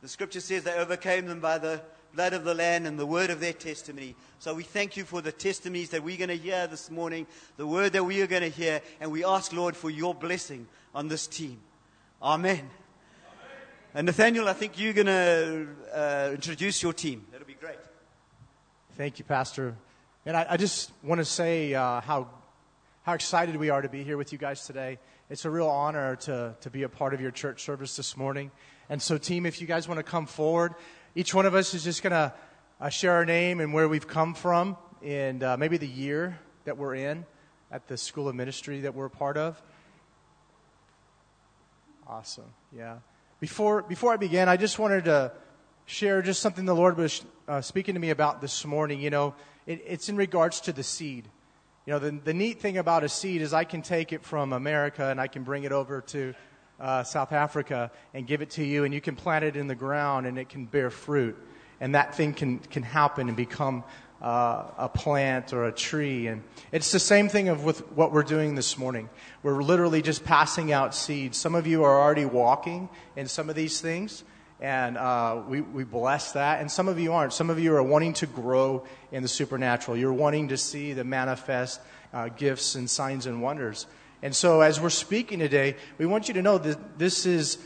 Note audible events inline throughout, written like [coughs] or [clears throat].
The scripture says they overcame them by the blood of the Lamb and the word of their testimony. So we thank you for the testimonies that we're going to hear this morning, the word that we are going to hear, and we ask, Lord, for your blessing on this team. Amen. Amen. And Nathaniel, I think you're going to uh, introduce your team. That'll be great. Thank you, Pastor. And I, I just want to say uh, how, how excited we are to be here with you guys today. It's a real honor to, to be a part of your church service this morning. And so, team, if you guys want to come forward, each one of us is just going to uh, share our name and where we've come from and uh, maybe the year that we're in at the School of Ministry that we're a part of. Awesome. Yeah. Before, before I begin, I just wanted to share just something the Lord was uh, speaking to me about this morning. You know, it, it's in regards to the seed. You know, the, the neat thing about a seed is I can take it from America and I can bring it over to uh, South Africa and give it to you, and you can plant it in the ground and it can bear fruit. And that thing can, can happen and become uh, a plant or a tree. And it's the same thing of with what we're doing this morning. We're literally just passing out seeds. Some of you are already walking in some of these things, and uh, we, we bless that. And some of you aren't. Some of you are wanting to grow in the supernatural. You're wanting to see the manifest uh, gifts and signs and wonders. And so, as we're speaking today, we want you to know that this is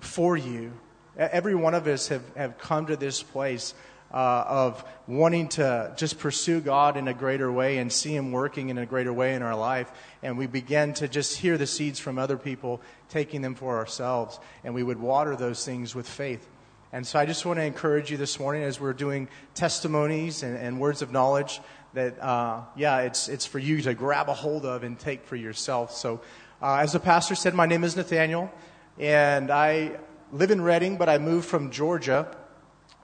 for you. Every one of us have, have come to this place uh, of wanting to just pursue God in a greater way and see Him working in a greater way in our life. And we begin to just hear the seeds from other people, taking them for ourselves. And we would water those things with faith. And so I just want to encourage you this morning as we're doing testimonies and, and words of knowledge that, uh, yeah, it's, it's for you to grab a hold of and take for yourself. So, uh, as the pastor said, my name is Nathaniel, and I live in Redding, but I moved from Georgia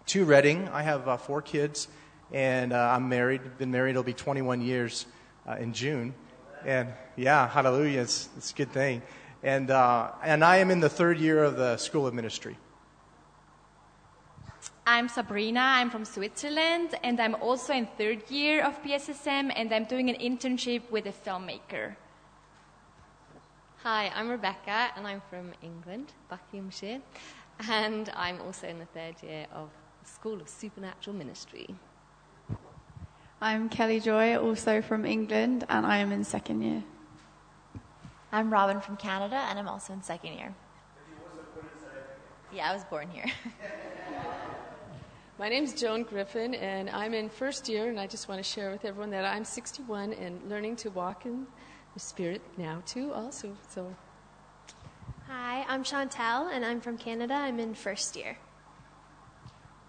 to Redding. I have uh, four kids, and uh, I'm married. Been married, it'll be 21 years uh, in June. And yeah, hallelujah, it's, it's a good thing. And, uh, and I am in the third year of the School of Ministry. I'm Sabrina. I'm from Switzerland, and I'm also in third year of BSSM, and I'm doing an internship with a filmmaker. Hi, I'm Rebecca, and I'm from England, Buckinghamshire, and I'm also in the third year of the School of Supernatural Ministry. I'm Kelly Joy, also from England, and I am in second year. I'm Robin from Canada, and I'm also in second year. Yeah, I was born here. [laughs] My name is Joan Griffin, and I'm in first year, and I just want to share with everyone that I'm 61 and learning to walk in the Spirit now, too, also. So. Hi, I'm Chantel, and I'm from Canada. I'm in first year.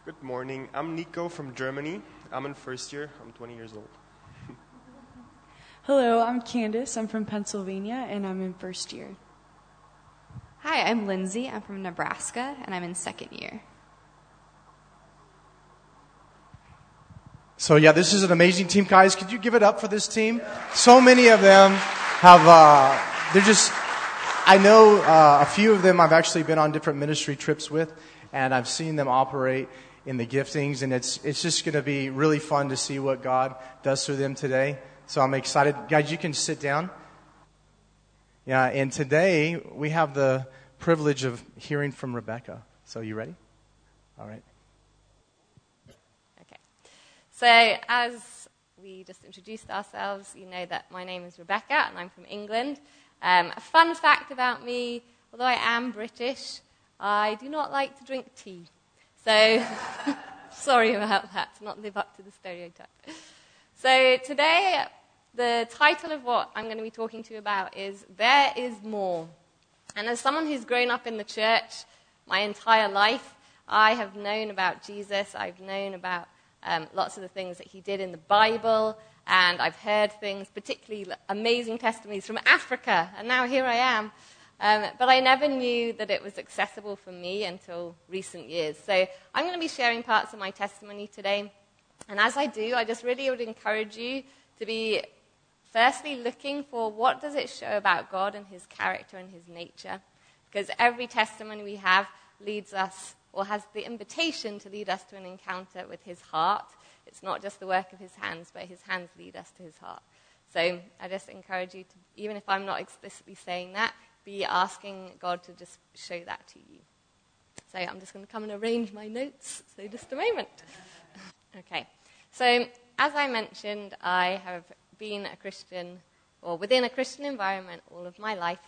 Good morning. I'm Nico from Germany. I'm in first year. I'm 20 years old. [laughs] Hello, I'm Candace. I'm from Pennsylvania, and I'm in first year. Hi, I'm Lindsay. I'm from Nebraska, and I'm in second year. So, yeah, this is an amazing team. Guys, could you give it up for this team? So many of them have, uh, they're just, I know uh, a few of them I've actually been on different ministry trips with, and I've seen them operate in the giftings, and it's, it's just going to be really fun to see what God does through them today. So I'm excited. Guys, you can sit down. Yeah, and today we have the privilege of hearing from Rebecca. So, you ready? All right. So, as we just introduced ourselves, you know that my name is Rebecca and I'm from England. Um, a fun fact about me although I am British, I do not like to drink tea. So, [laughs] sorry about that, to not live up to the stereotype. So, today, the title of what I'm going to be talking to you about is There is More. And as someone who's grown up in the church my entire life, I have known about Jesus, I've known about um, lots of the things that he did in the Bible, and I've heard things, particularly amazing testimonies from Africa, and now here I am. Um, but I never knew that it was accessible for me until recent years. So I'm going to be sharing parts of my testimony today. And as I do, I just really would encourage you to be firstly looking for what does it show about God and his character and his nature. Because every testimony we have leads us or has the invitation to lead us to an encounter with his heart. It's not just the work of his hands, but his hands lead us to his heart. So I just encourage you to, even if I'm not explicitly saying that, be asking God to just show that to you. So I'm just going to come and arrange my notes. So just a moment. [laughs] okay. So as I mentioned, I have been a Christian or within a Christian environment all of my life.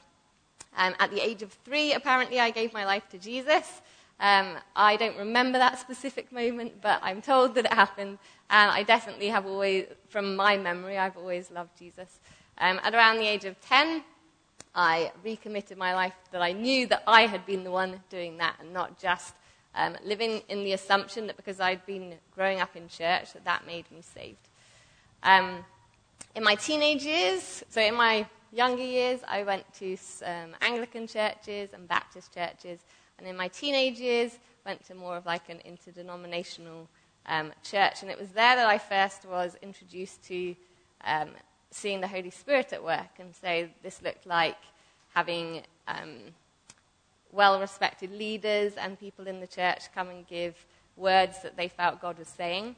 Um, at the age of three, apparently, I gave my life to Jesus. Um, I don't remember that specific moment, but I'm told that it happened. And I definitely have always, from my memory, I've always loved Jesus. Um, at around the age of 10, I recommitted my life that I knew that I had been the one doing that and not just um, living in the assumption that because I'd been growing up in church that that made me saved. Um, in my teenage years, so in my younger years, I went to Anglican churches and Baptist churches, and in my teenage years, went to more of like an interdenominational um, church, and it was there that I first was introduced to um, seeing the Holy Spirit at work, and so this looked like having um, well-respected leaders and people in the church come and give words that they felt God was saying,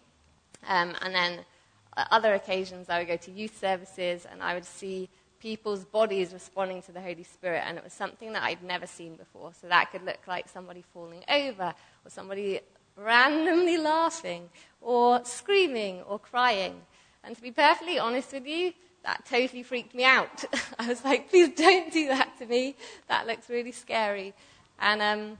um, and then other occasions, I would go to youth services and I would see people's bodies responding to the Holy Spirit, and it was something that I'd never seen before. So that could look like somebody falling over, or somebody randomly laughing, or screaming, or crying. And to be perfectly honest with you, that totally freaked me out. [laughs] I was like, please don't do that to me. That looks really scary. And, um,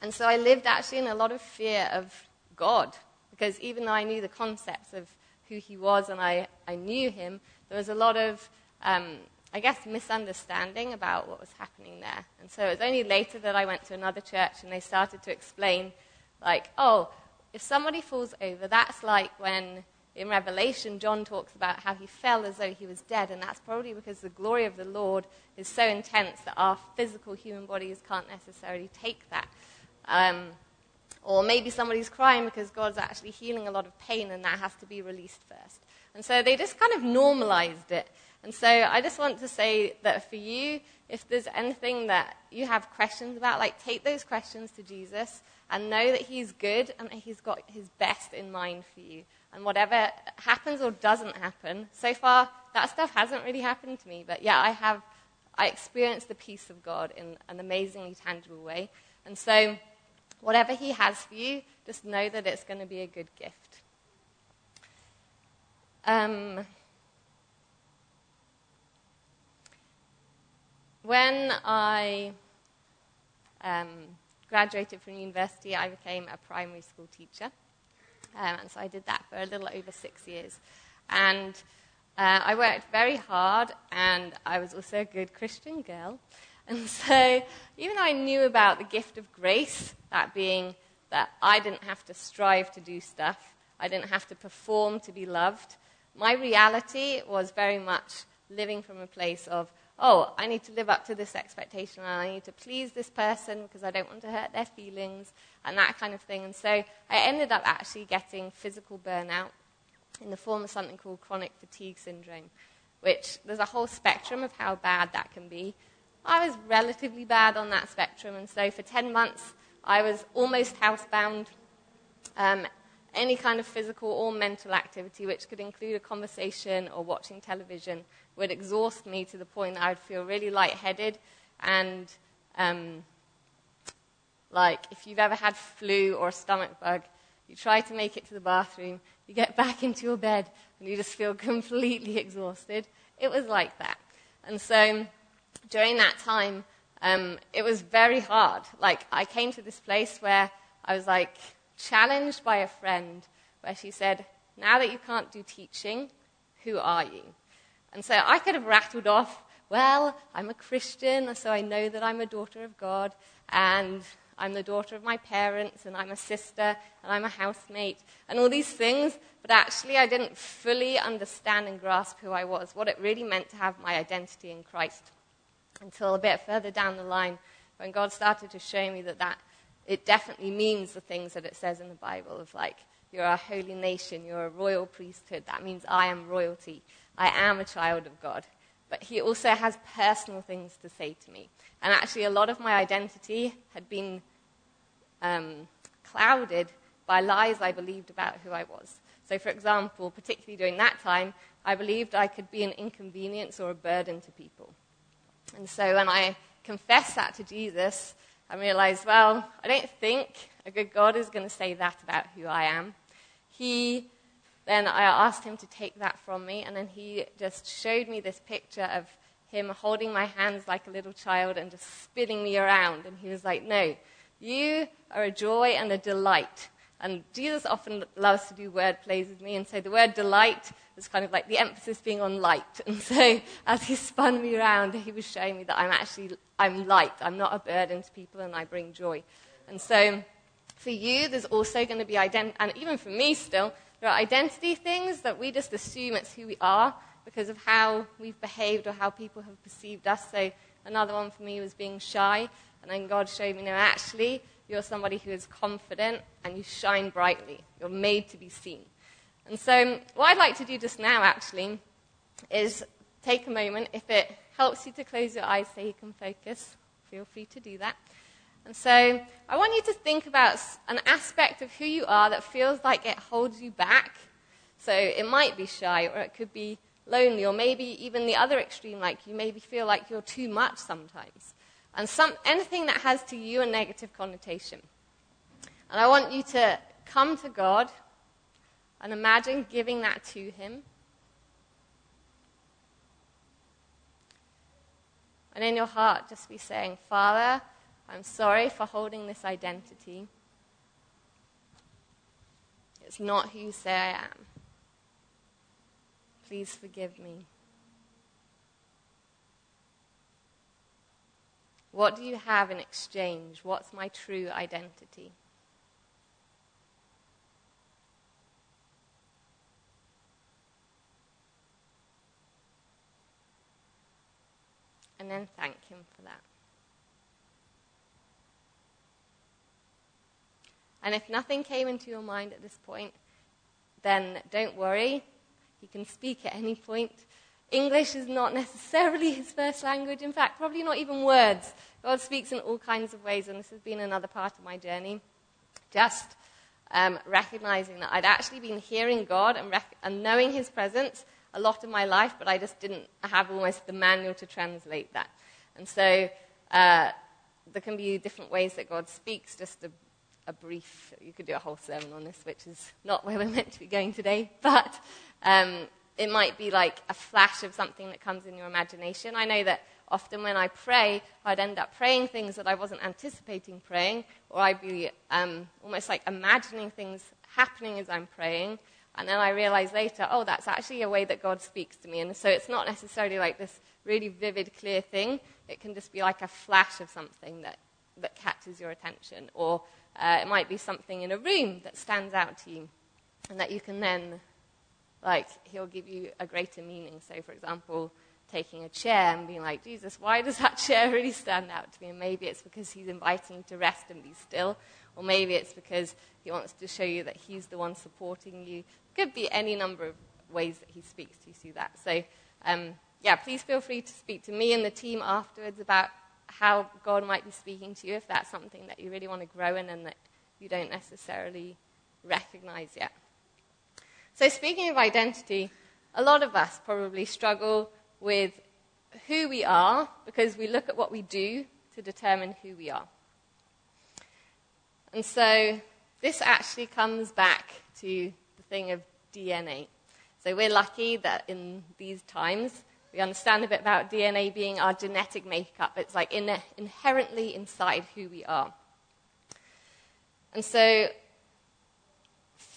and so I lived actually in a lot of fear of God, because even though I knew the concepts of who he was and I, I knew him, there was a lot of, um, I guess, misunderstanding about what was happening there. And so it was only later that I went to another church and they started to explain, like, oh, if somebody falls over, that's like when in Revelation, John talks about how he fell as though he was dead, and that's probably because the glory of the Lord is so intense that our physical human bodies can't necessarily take that. Um, or maybe somebody's crying because God's actually healing a lot of pain and that has to be released first. And so they just kind of normalized it. And so I just want to say that for you, if there's anything that you have questions about, like take those questions to Jesus and know that He's good and that He's got His best in mind for you. And whatever happens or doesn't happen, so far that stuff hasn't really happened to me, but yeah, I have, I experienced the peace of God in an amazingly tangible way. And so Whatever He has for you, just know that it's going to be a good gift. Um, when I um, graduated from university, I became a primary school teacher. Um, and so I did that for a little over six years. And uh, I worked very hard, and I was also a good Christian girl. [laughs] And so, even though I knew about the gift of grace, that being that I didn't have to strive to do stuff, I didn't have to perform to be loved, my reality was very much living from a place of, oh, I need to live up to this expectation and I need to please this person because I don't want to hurt their feelings and that kind of thing. And so I ended up actually getting physical burnout in the form of something called chronic fatigue syndrome, which there's a whole spectrum of how bad that can be. I was relatively bad on that spectrum, and so for 10 months, I was almost housebound. Um, any kind of physical or mental activity, which could include a conversation or watching television, would exhaust me to the point that I would feel really lightheaded. And um, like if you've ever had flu or a stomach bug, you try to make it to the bathroom, you get back [laughs] into your bed, and you just feel [laughs] completely exhausted. It was like that. And so during that time, um, it was very hard. Like, I came to this place where I was like challenged by a friend where she said, Now that you can't do teaching, who are you? And so I could have rattled off, Well, I'm a Christian, so I know that I'm a daughter of God, and I'm the daughter of my parents, and I'm a sister, and I'm a housemate, and all these things. But actually, I didn't fully understand and grasp who I was, what it really meant to have my identity in Christ until a bit further down the line when God started to show me that, that it definitely means the things that it says in the Bible of like, you're a holy nation, you're a royal priesthood. That means I am royalty. I am a child of God. But he also has personal things to say to me. And actually, a lot of my identity had been um, clouded by lies I believed about who I was. So, for example, particularly during that time, I believed I could be an inconvenience or a burden to people. And so when I confessed that to Jesus, I realized, well, I don't think a good God is going to say that about who I am. He then I asked him to take that from me, and then he just showed me this picture of him holding my hands like a little child and just spinning me around. And he was like, No, you are a joy and a delight. And Jesus often loves to do word plays with me, and so the word delight is kind of like the emphasis being on light. [laughs] And so as he spun me around, he was showing me that I'm actually I'm light. I'm not a burden to people, and I bring joy. And so for you, there's also going to be identity, and even for me still, there are identity things that we just assume it's who we are because of how we've behaved or how people have perceived us. So another one for me was being shy, and then God showed me, no, actually, you're somebody who is confident and you shine brightly. You're made to be seen. And so, what I'd like to do just now, actually, is take a moment. If it helps you to close your eyes so you can focus, feel free to do that. And so I want you to think about an aspect of who you are that feels like it holds you back. So it might be shy, or it could be lonely, or maybe even the other extreme, like you maybe feel like you're too much sometimes. And some, anything that has to you a negative connotation. And I want you to come to God and imagine giving that to Him. And in your heart, just be saying, Father, I'm sorry for holding this identity. It's not who you say I am. Please forgive me. What do you have in exchange? What's my true identity? And then thank Him for that. And if nothing came into your mind at this point, then don't worry. He can speak at any point. English is not necessarily [laughs] his first language. In fact, probably not even words. God speaks in all kinds of ways, and this has been another part of my journey. Just um, recognizing that I'd actually been hearing God and, rec- and knowing his presence a lot of my life, but I just didn't have almost the manual to translate that. And so uh, there can be different ways that God speaks, just a a brief, you could do a whole sermon on this, which is not where we're meant to be going today, but um, it might be like a flash of something that comes in your imagination. I know that often when I pray, I'd end up praying things that I wasn't anticipating praying, or I'd be um, almost like imagining things happening as I'm praying. And then I realize later, oh, that's actually a way that God speaks to me. And so it's not necessarily like this really vivid, clear thing. It can just be like a flash of something that, that catches your attention. Or uh, it might be something in a room that stands out to you and that you can then, like, he'll give you a greater meaning. So, for example, taking a chair and being like, Jesus, why does that chair really stand out to me? And maybe it's because he's inviting you to rest and be still. Or maybe it's because he wants to show you that he's the one supporting you. Could be any number of ways that he speaks to you through that. So, um, yeah, please feel free to speak to me and the team afterwards about how God might be speaking to you if that's something that you really want to grow in and that you don't necessarily recognize yet. So, speaking of identity, a lot of us probably struggle with who we are because we look at what we do to determine who we are. And so, this actually comes back to the thing of DNA. So, we're lucky that in these times, we understand a bit about DNA being our genetic makeup. It's like in, inherently inside who we are. And so,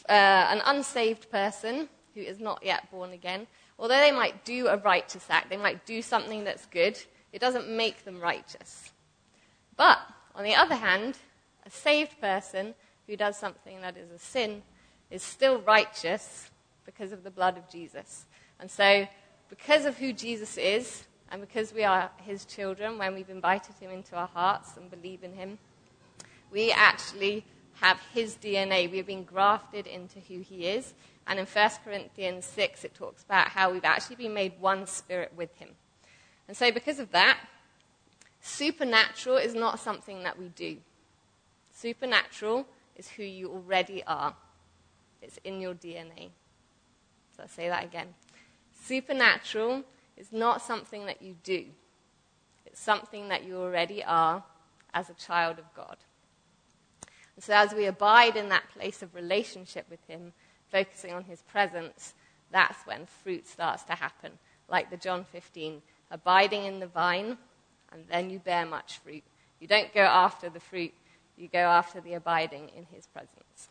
uh, an unsaved person who is not yet born again, although they might do a righteous act, they might do something that's good, it doesn't make them righteous. But, on the other hand, a saved person who does something that is a sin is still righteous because of the blood of Jesus. And so, because of who Jesus is, and because we are his children, when we've invited him into our hearts and believe in him, we actually have his DNA. We have been grafted into who he is. And in 1 Corinthians 6, it talks about how we've actually been made one spirit with him. And so, because of that, supernatural is not something that we do. Supernatural is who you already are, it's in your DNA. So, I'll say that again. Supernatural is not something that you do, it's something that you already are as a child of God. And so, as we abide in that place of relationship with Him, focusing on His presence, that's when fruit starts to happen. Like the John 15, abiding in the vine, and then you bear much fruit. You don't go after the fruit, you go after the abiding in His presence.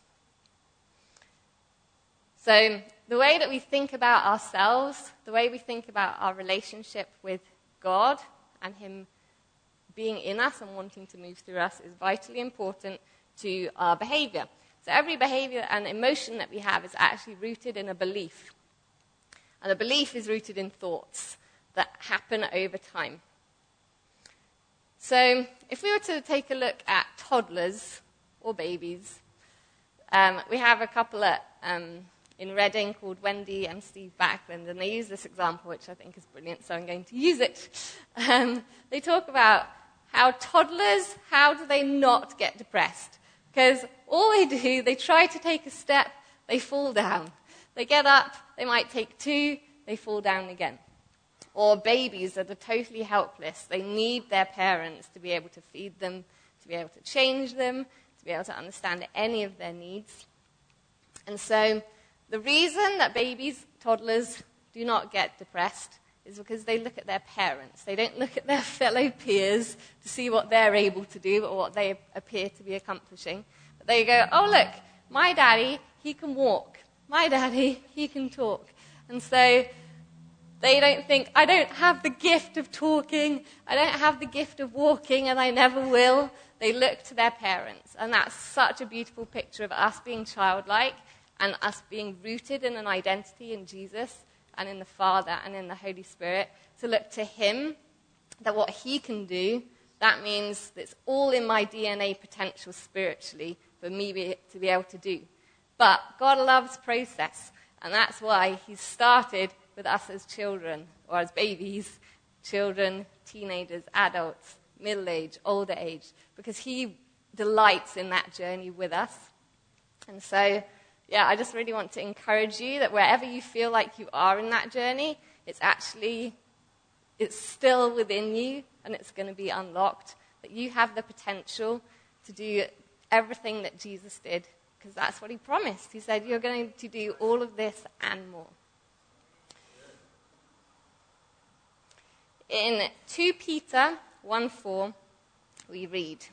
So, the way that we think about ourselves, the way we think about our relationship with God and Him being in us and wanting to move through us is vitally important to our behavior. So, every behavior and emotion that we have is actually rooted in a belief. And a belief is rooted in thoughts that happen over time. So, if we were to take a look at toddlers or babies, um, we have a couple of um, in Redding called Wendy and Steve Backlund, and they use this example, which I think is brilliant, so I'm going to use it. Um, they talk about how toddlers, how do they not get depressed? Because all they do, they try to take a step, they fall down. They get up, they might take two, they fall down again. Or babies that are totally helpless. They need their parents to be able to feed them, to be able to change them, to be able to understand any of their needs. And so, the reason that babies, toddlers, do not get depressed is because they look at their parents. They don't look at their [laughs] fellow peers to see what they're able to do or what they appear to be accomplishing. But they go, oh, look, my daddy, he can walk. My daddy, he can talk. And so they don't think, I don't have the gift of talking, I don't have the gift of walking, and I never will. They look to their parents. And that's such a beautiful picture of us being childlike and us being rooted in an identity in Jesus and in the Father and in the Holy Spirit, to look to Him, that what He can do, that means it's all in my DNA potential spiritually for me to be able to do. But God loves process, and that's why He started with us as children, or as babies, children, teenagers, adults, middle age, older age, because He delights in that journey with us. And so yeah, I just really want to encourage you that wherever you feel like you are in that journey, it's actually, it's still within you and it's going to be unlocked. That you have the potential to do everything that Jesus did because that's what he promised. He said, You're going to do all of this and more. In 2 Peter 1 4, we read,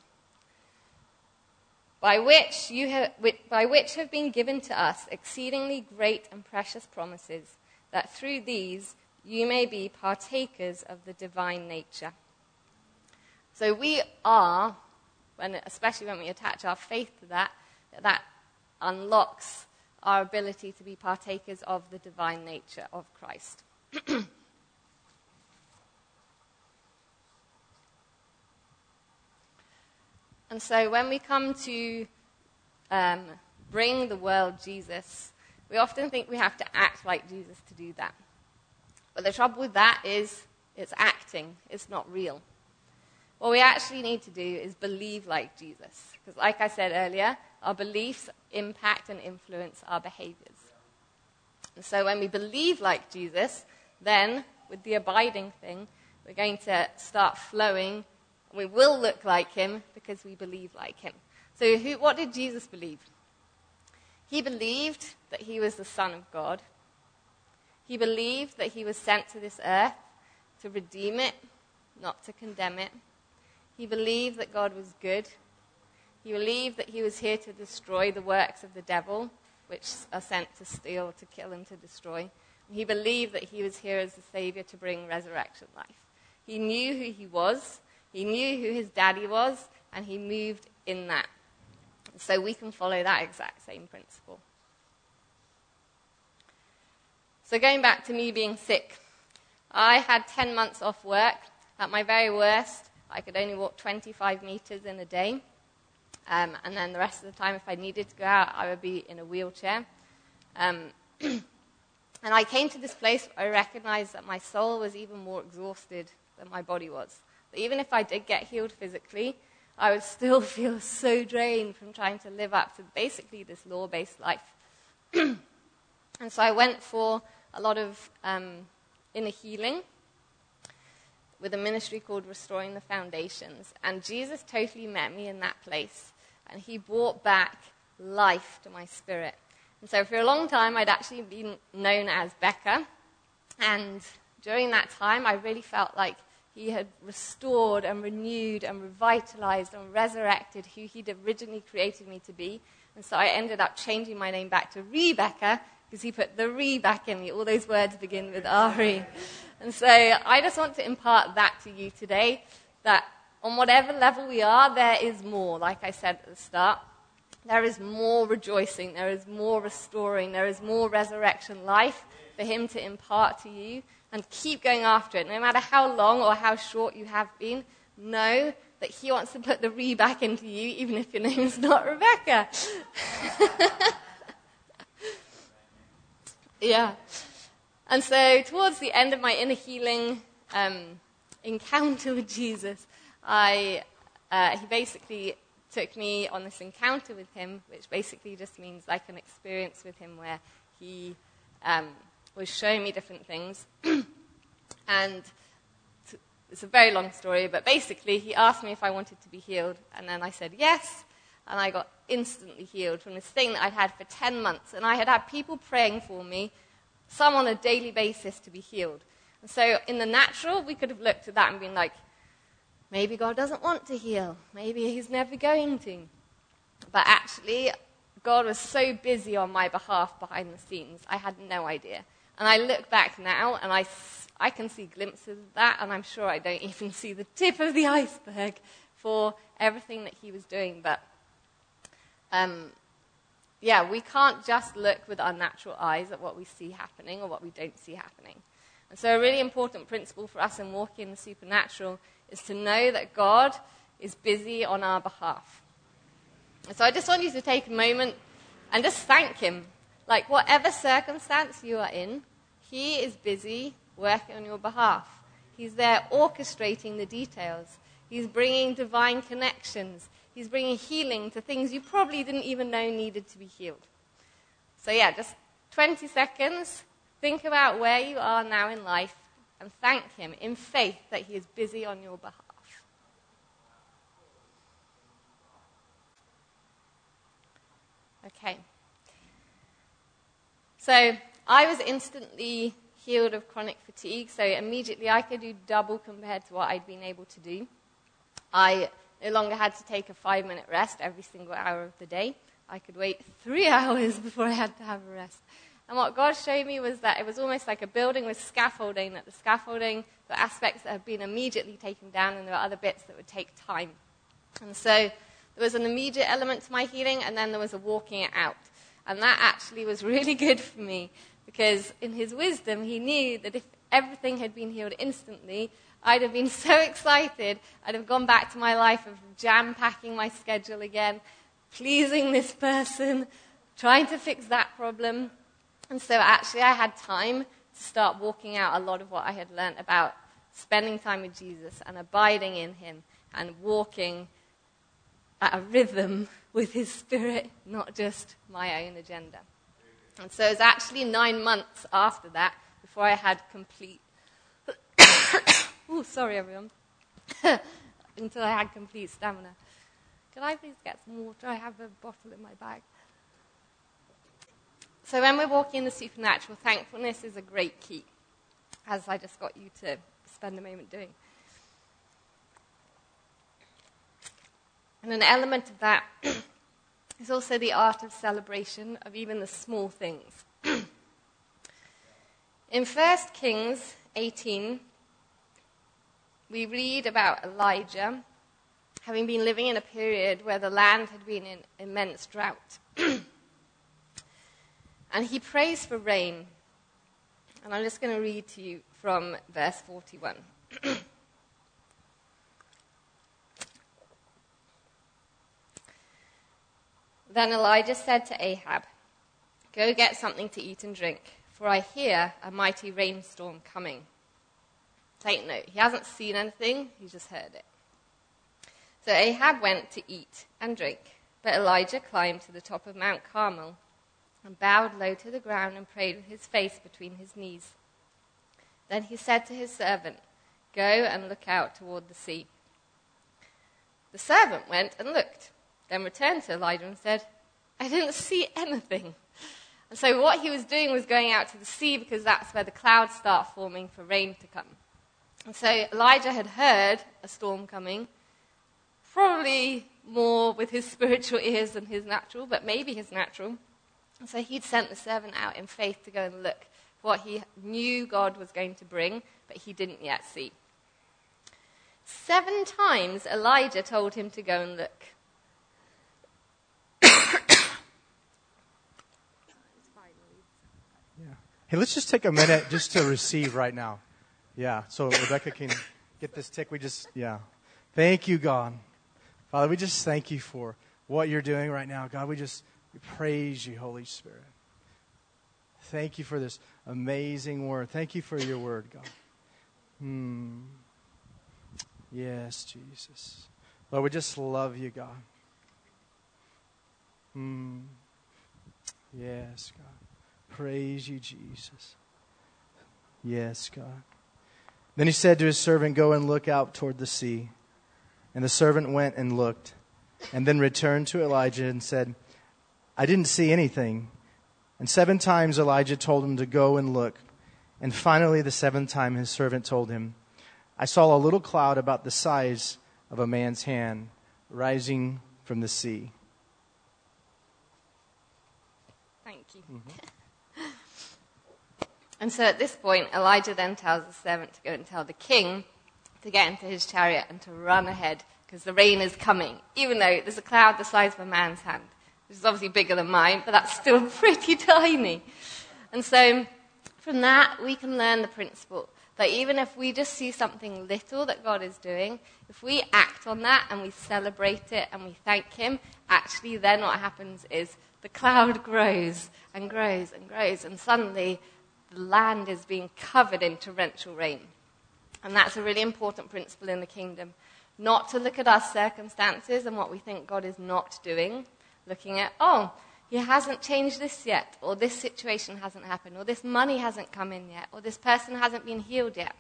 by which, you have, by which have been given to us exceedingly great and precious promises, that through these you may be partakers of the divine nature. So we are, when, especially when we attach our faith to that, that unlocks our ability to be partakers of the divine nature of Christ. [clears throat] And so when we come to um, bring the world Jesus, we often think we have to act like Jesus to do that. But the trouble with that is it's acting, it's not real. What we actually need to do is believe like Jesus. Because, like I said earlier, our beliefs impact and influence our behaviors. And so, when we believe like Jesus, then with the abiding thing, we're going to start flowing we will look like him because we believe like him. So, who, what did Jesus believe? He believed that he was the Son of God. He believed that he was sent to this earth to redeem it, not to condemn it. He believed that God was good. He believed that he was here to destroy the works of the devil, which are sent to steal, to kill, and to destroy. He believed that he was here as the Savior to bring resurrection life. He knew who he was, he knew who his daddy was, and he moved in that. So we can follow that exact same principle. So going back to me being sick, I had 10 months off work. At my very worst, I could only walk 25 meters in a day. Um, and then the rest of the time, if I needed to go out, I would be in a wheelchair. Um, [clears throat] and I came to this place where I recognized that my soul was even more exhausted than my body was even if I did get healed physically, I would still [laughs] feel so drained from trying to live up to basically this law based life. [clears throat] and so I went for a lot of um, inner healing. with a ministry called Restoring the Foundations. And Jesus totally met me in that place. And he brought back life to my spirit. And so for a long time, I'd actually been known as Becca. And during that time, I really felt like he had restored and renewed and revitalized and resurrected who he'd originally created me to be. And so I ended up changing my name back to Rebecca because he put the re back in me. All those words begin with Ari. And so I just want to impart that to you today that on whatever level we are, there is more, like I said at the start. There is more rejoicing, there is more restoring, there is more resurrection life for Him to impart to you. And keep going after it. No matter how long or how short you have been, know that He wants to put the re back into you, even if your name is not Rebecca. [laughs] yeah. And so, towards the end of my inner healing um, encounter with Jesus, I, uh, he basically took me on this encounter with him, which basically just means like an experience with him where he um, was showing me different things. [clears throat] and it's a very long story, but basically, he asked me if I wanted to be healed, and then I said yes, and I got instantly healed from this thing that I'd had for 10 months. And I had had people praying for me, some on a daily basis, to be healed. And so, in the natural, we could have looked at that and been like, maybe God doesn't want to heal, maybe He's never going to. But actually, God was so busy on my behalf behind the scenes, I had no idea. And I look back now and I, I can see glimpses of that, and I'm sure I don't [laughs] even see the tip of the iceberg for everything that he was doing. But um, yeah, we can't just look with our natural eyes at what we see happening or what we don't see happening. And so, a really important principle for us in walking in the supernatural is to know that God is busy on our behalf. And so, I just want you to take a moment and just thank Him. Like, whatever circumstance you are in, he is busy working on your behalf. He's there orchestrating the details. He's bringing divine connections. He's bringing healing to things you probably didn't even know needed to be healed. So, yeah, just 20 seconds. Think about where you are now in life and thank Him in faith that He is busy on your behalf. Okay. So, I was instantly healed of chronic fatigue, so immediately I could do double compared to what I'd been able to do. I no longer had to take a five minute rest every single hour of the day. I could wait three [laughs] hours before I had to have a rest. And what God showed me was that it was almost like a building with scaffolding, that the scaffolding, the aspects that have been immediately taken down, and there were other bits that would take time. And so there was an immediate element to my healing, and then there was a walking it out. And that actually was [laughs] really good for me because in his wisdom, he knew that if everything had been healed instantly, I'd have been [laughs] so excited. I'd have gone back to my life of jam packing my schedule again, pleasing this person, trying to fix that problem. And so actually, I had time to start walking out a lot of what I had learned about spending time with Jesus and abiding in him and walking at a rhythm with his spirit, not just my own agenda. And so it was actually nine months after that before I had complete. [coughs] oh, sorry, everyone. [coughs] Until I had complete stamina. Can I please get some water? I have a bottle in my bag. So when we're walking in the supernatural, thankfulness is a great key, as I just got you to spend a moment doing. And an element of that is also the art of celebration of even the small things. [clears throat] In 1 Kings 18, we read about Elijah having been living in a period where the land had been in immense drought. [clears throat] and he prays for rain. And I'm just going to read to you from verse 41. [clears throat] Then Elijah said to Ahab, Go get something to eat and drink, for I hear a mighty rainstorm coming. Take note, he hasn't seen anything, he just heard it. So Ahab went to eat and drink, but Elijah climbed to the top of Mount Carmel and bowed low to the ground and prayed with his face between his knees. Then he said to his servant, Go and look out toward the sea. The servant went and looked, then returned to Elijah and said, I didn't see anything. And so what he was doing was going out to the sea because that's where the clouds start forming for rain to come. And so Elijah had heard a storm coming, probably more with his [laughs] spiritual ears than his natural, but maybe his natural. And so he'd sent the servant out in faith to go and look what he knew God was going to bring, but he didn't yet see. Seven times Elijah told him to go and look. Yeah. Hey, let's just take a minute just to receive right now. Yeah. So Rebecca can get this tick. We just, yeah. Thank you, God. Father, we just thank you for what you're doing right now. God, we just we praise you, Holy Spirit. Thank you for this amazing word. Thank you for your word, God. Hmm. Yes, Jesus. Lord, we just love you, God. Hmm. Yes, God. Praise you, Jesus. Yes, God. Then he said to his servant, Go and look out toward the sea. And the servant went and looked, and then returned to Elijah and said, I didn't see anything. And seven times Elijah told him to go and look. And finally, the seventh time, his servant told him, I saw a little cloud about the size of a man's hand rising from the sea. Thank you. Mm-hmm. And so at this point, Elijah then tells the servant to go and tell the king to get into his chariot and to run ahead because the rain is coming, even though there's a cloud the size of a man's hand, which is obviously bigger than mine, but that's still [laughs] pretty tiny. And so from that, we can learn the principle that even if we just see something little that God is doing, if we act on that and we celebrate it and we thank Him, actually then what happens is the cloud [laughs] grows and grows and grows, and suddenly the land is being covered in torrential rain. And that's a really important principle in the kingdom. Not to look at our circumstances and what we think God is not doing, looking at, oh, he hasn't changed this yet, or this situation hasn't happened, or this money hasn't come in yet, or this person hasn't been healed yet.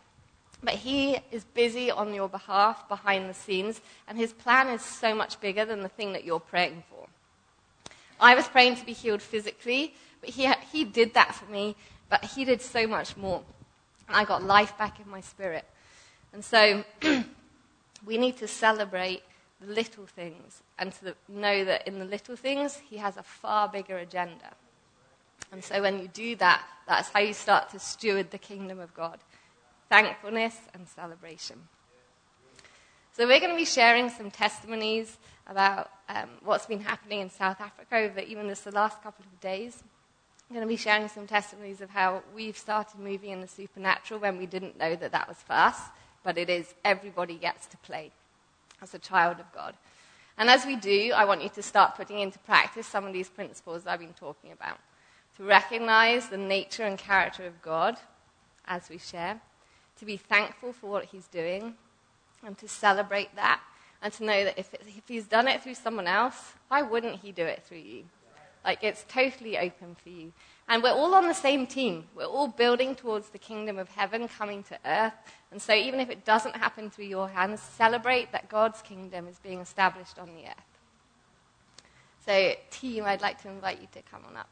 But he is busy on your behalf behind the scenes, and his plan is so much bigger than the thing that you're praying for. I was praying to be healed physically, but he, he did that for me, but he did so much more. I got life back in my spirit. And so [clears throat] we need to celebrate the little things and to know that in the little things, he has a far bigger agenda. And so when you do that, that's how you start to steward the kingdom of God thankfulness and celebration. So we're going to be sharing some testimonies about um, what's been happening in South Africa over even this the last couple of days. I'm going to be sharing some testimonies of how we've started moving in the supernatural when we didn't know that that was for us, but it is everybody gets to play as a child of God. And as we do, I want you to start putting into practice some of these principles I've been talking about. To recognize the nature and character of God as we share, to be thankful for what He's doing, and to celebrate that, and to know that if, it, if He's done it through someone else, why wouldn't He do it through you? Like, it's totally open for you. And we're all on the same team. We're all building towards the kingdom of heaven coming to earth. And so, even if it doesn't happen through your hands, celebrate that God's kingdom is being established on the earth. So, team, I'd like to invite you to come on up.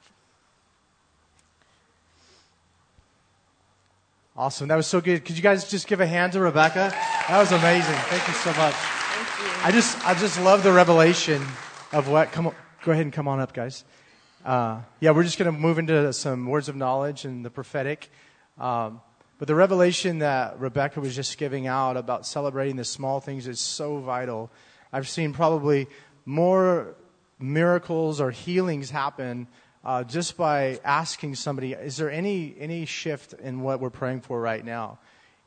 Awesome. That was so good. Could you guys just give a hand to Rebecca? That was amazing. Thank you so much. Thank you. I just, I just love the revelation of what. Come on, go ahead and come on up, guys. Uh, yeah, we're just going to move into some words of knowledge and the prophetic. Um, but the revelation that Rebecca was just giving out about celebrating the small things is so vital. I've seen probably more miracles or healings happen uh, just by asking somebody, is there any, any shift in what we're praying for right now?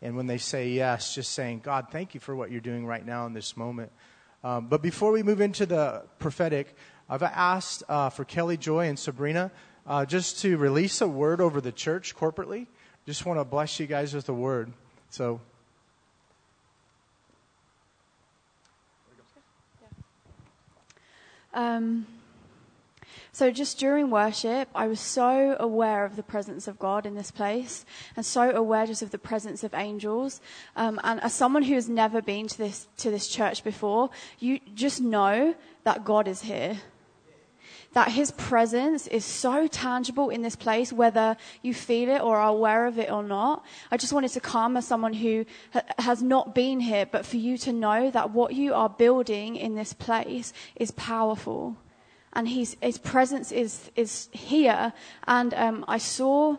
And when they say yes, just saying, God, thank you for what you're doing right now in this moment. Um, but before we move into the prophetic, I've asked uh, for Kelly Joy and Sabrina uh, just to release a word over the church corporately. Just want to bless you guys with a word. So. Um, So just during worship, I was so aware of the presence of God in this place and so aware just of the presence of angels. Um, and as someone who has never been to this, to this church before, you just know that God is here that his presence is so tangible in this place, whether you feel it or are aware of it or not. I just wanted to come as someone who ha- has not been here, but for you to know that what you are building in this place is powerful. And his, his presence is, is here. And um, I saw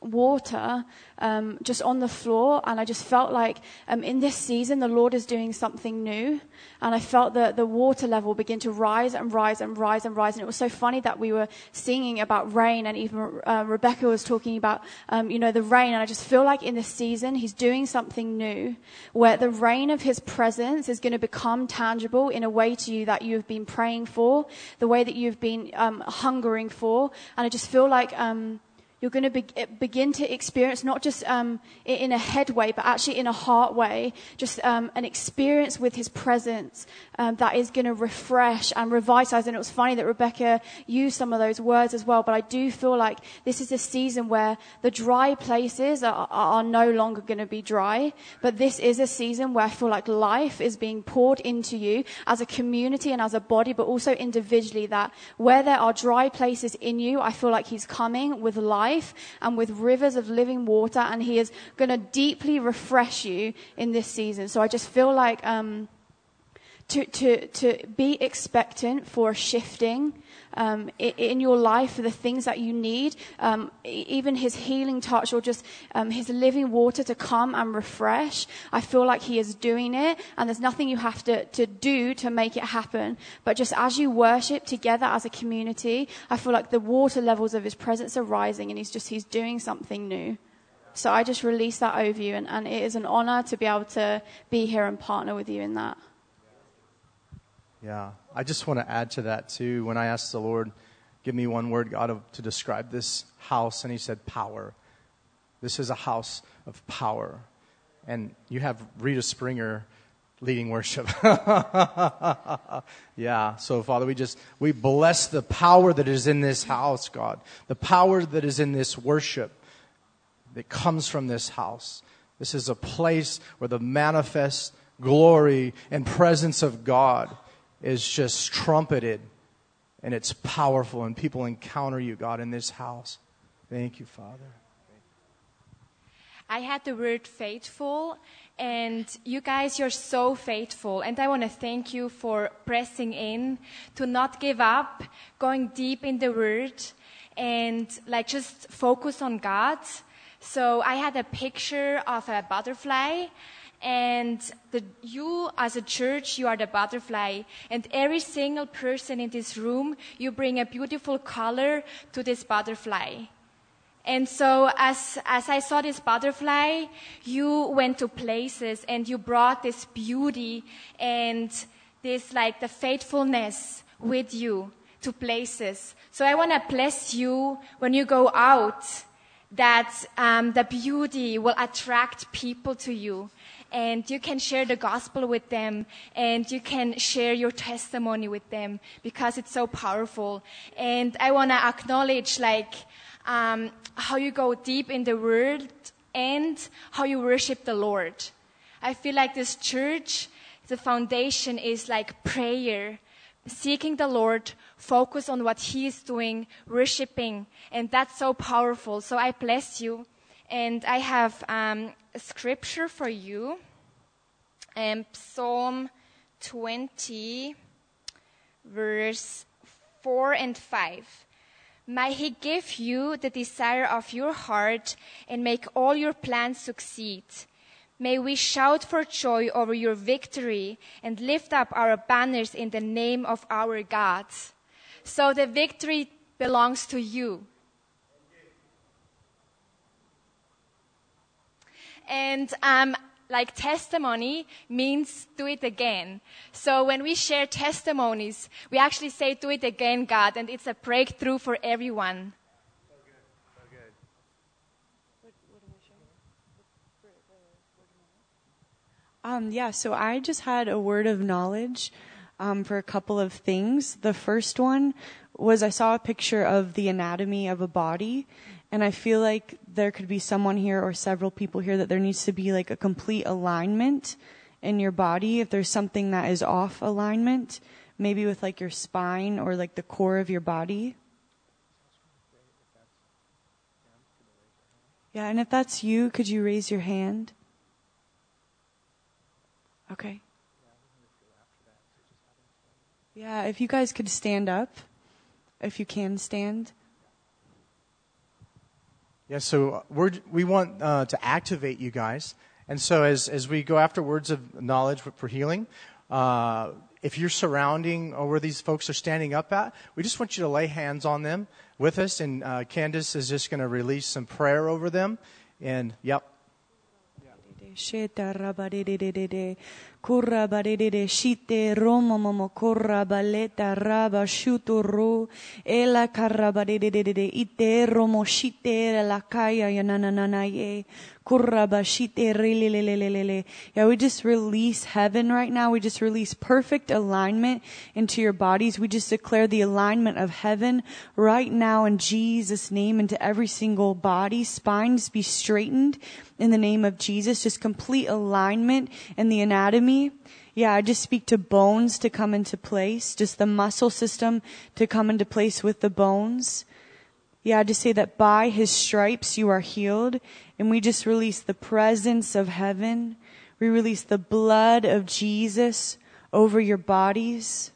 water um, just on the floor, and I just felt like um, in this season the Lord is doing something new, and I felt the the water level begin to rise and rise and rise and rise, and it was so funny that we were singing about rain, and even uh, Rebecca was talking about um, you know the rain, and I just feel like in this season He's doing something new, where the rain of His presence is going to become tangible in a way to you that you have been praying for, the way that you've been um, hungering for, and I just feel like. Um, you're going to be, begin to experience not just um, in a head way, but actually in a heart way, just um, an experience with His presence um, that is going to refresh and revitalize. And it was funny that Rebecca used some of those words as well. But I do feel like this is a season where the dry places are, are no longer going to be dry. But this is a season where I feel like life is being poured into you as a community and as a body, but also individually. That where there are dry places in you, I feel like He's coming with life life and with rivers of living water, and He is going to deeply refresh you in this season. So I just feel like um, to, to, to be expectant for shifting um, in your life for the things that you need, um, even His healing touch or just um, His living water to come and refresh. I feel like He is doing it, and there's nothing you have to, to do to make it happen. But just as you worship together as a community, I feel like the water levels of His presence are rising, and He's just He's doing something new. So I just release that over you, and, and it is an honor to be able to be here and partner with you in that. Yeah, I just want to add to that too. When I asked the Lord, give me one word, God, to describe this house, and He said, power. This is a house of power. And you have Rita Springer leading worship. [laughs] yeah. So Father, we just, we bless the power that is in this house, God. The power that is in this worship that comes from this house. This is a place where the manifest glory and presence of God is just trumpeted and it's powerful and people encounter you, God, in this house. Thank you, Father. I had the word faithful, and you guys, you're so faithful. And I want to thank you for pressing in, to not give up, going deep in the word, and like just focus on God. So I had a picture of a butterfly, and the, you as a church you are the butterfly. And every single person in this room you bring a beautiful color to this butterfly. And so as, as i saw this butterfly you went to places and you brought this beauty and this like the faithfulness with you to places. So i want to bless you when you go out that um, the beauty will attract people to you and you can share the gospel with them and you can share your testimony with them because it's so powerful. And I want to acknowledge like um, how you go deep in the word and how you worship the Lord. I feel like this church, the foundation is like prayer, seeking the Lord, focus on what He is doing, worshiping, and that's so powerful. So I bless you. And I have um, a scripture for you. Um, Psalm 20, verse 4 and 5. May He give you the desire of your heart and make all your plans succeed. May we shout for joy over your victory and lift up our banners in the name of our God. So the victory belongs to you. And um, like testimony means do it again. So when we share testimonies, we actually say do it again, God, and it's a breakthrough for everyone. Um, yeah, so I just had a word of knowledge um, for a couple of things. The first one was I saw a picture of the anatomy of a body, and I feel like there could be someone here or several people here that there needs to be like a complete alignment in your body. If there's something that is off alignment, maybe with like your spine or like the core of your body. Yeah, and if that's you, could you raise your hand? Okay. Yeah, if you guys could stand up, if you can stand. Yeah, so we're, we want uh, to activate you guys. And so as, as we go after words of knowledge for, healing, uh, if you're surrounding or where these folks are standing up at, we just want you to lay hands on them with us. And uh, Candace is just going to release some prayer over them. And, yep. Kurra badede shite romo momo kurra baleta raba shuturu ela karra badede ite romo shite la kaya yananana ye kurra bashite rilelelelele. Yeah, we just release heaven right now. We just release perfect alignment into your bodies. We just declare the alignment of heaven right now in Jesus' name into every single body. Spines be straightened in the name of Jesus. Just complete alignment in the anatomy yeah, I just speak to bones to come into place, just the muscle system to come into place with the bones. Yeah, I just say that by his stripes you are healed. And we just release the presence of heaven. We release the blood of Jesus over your bodies.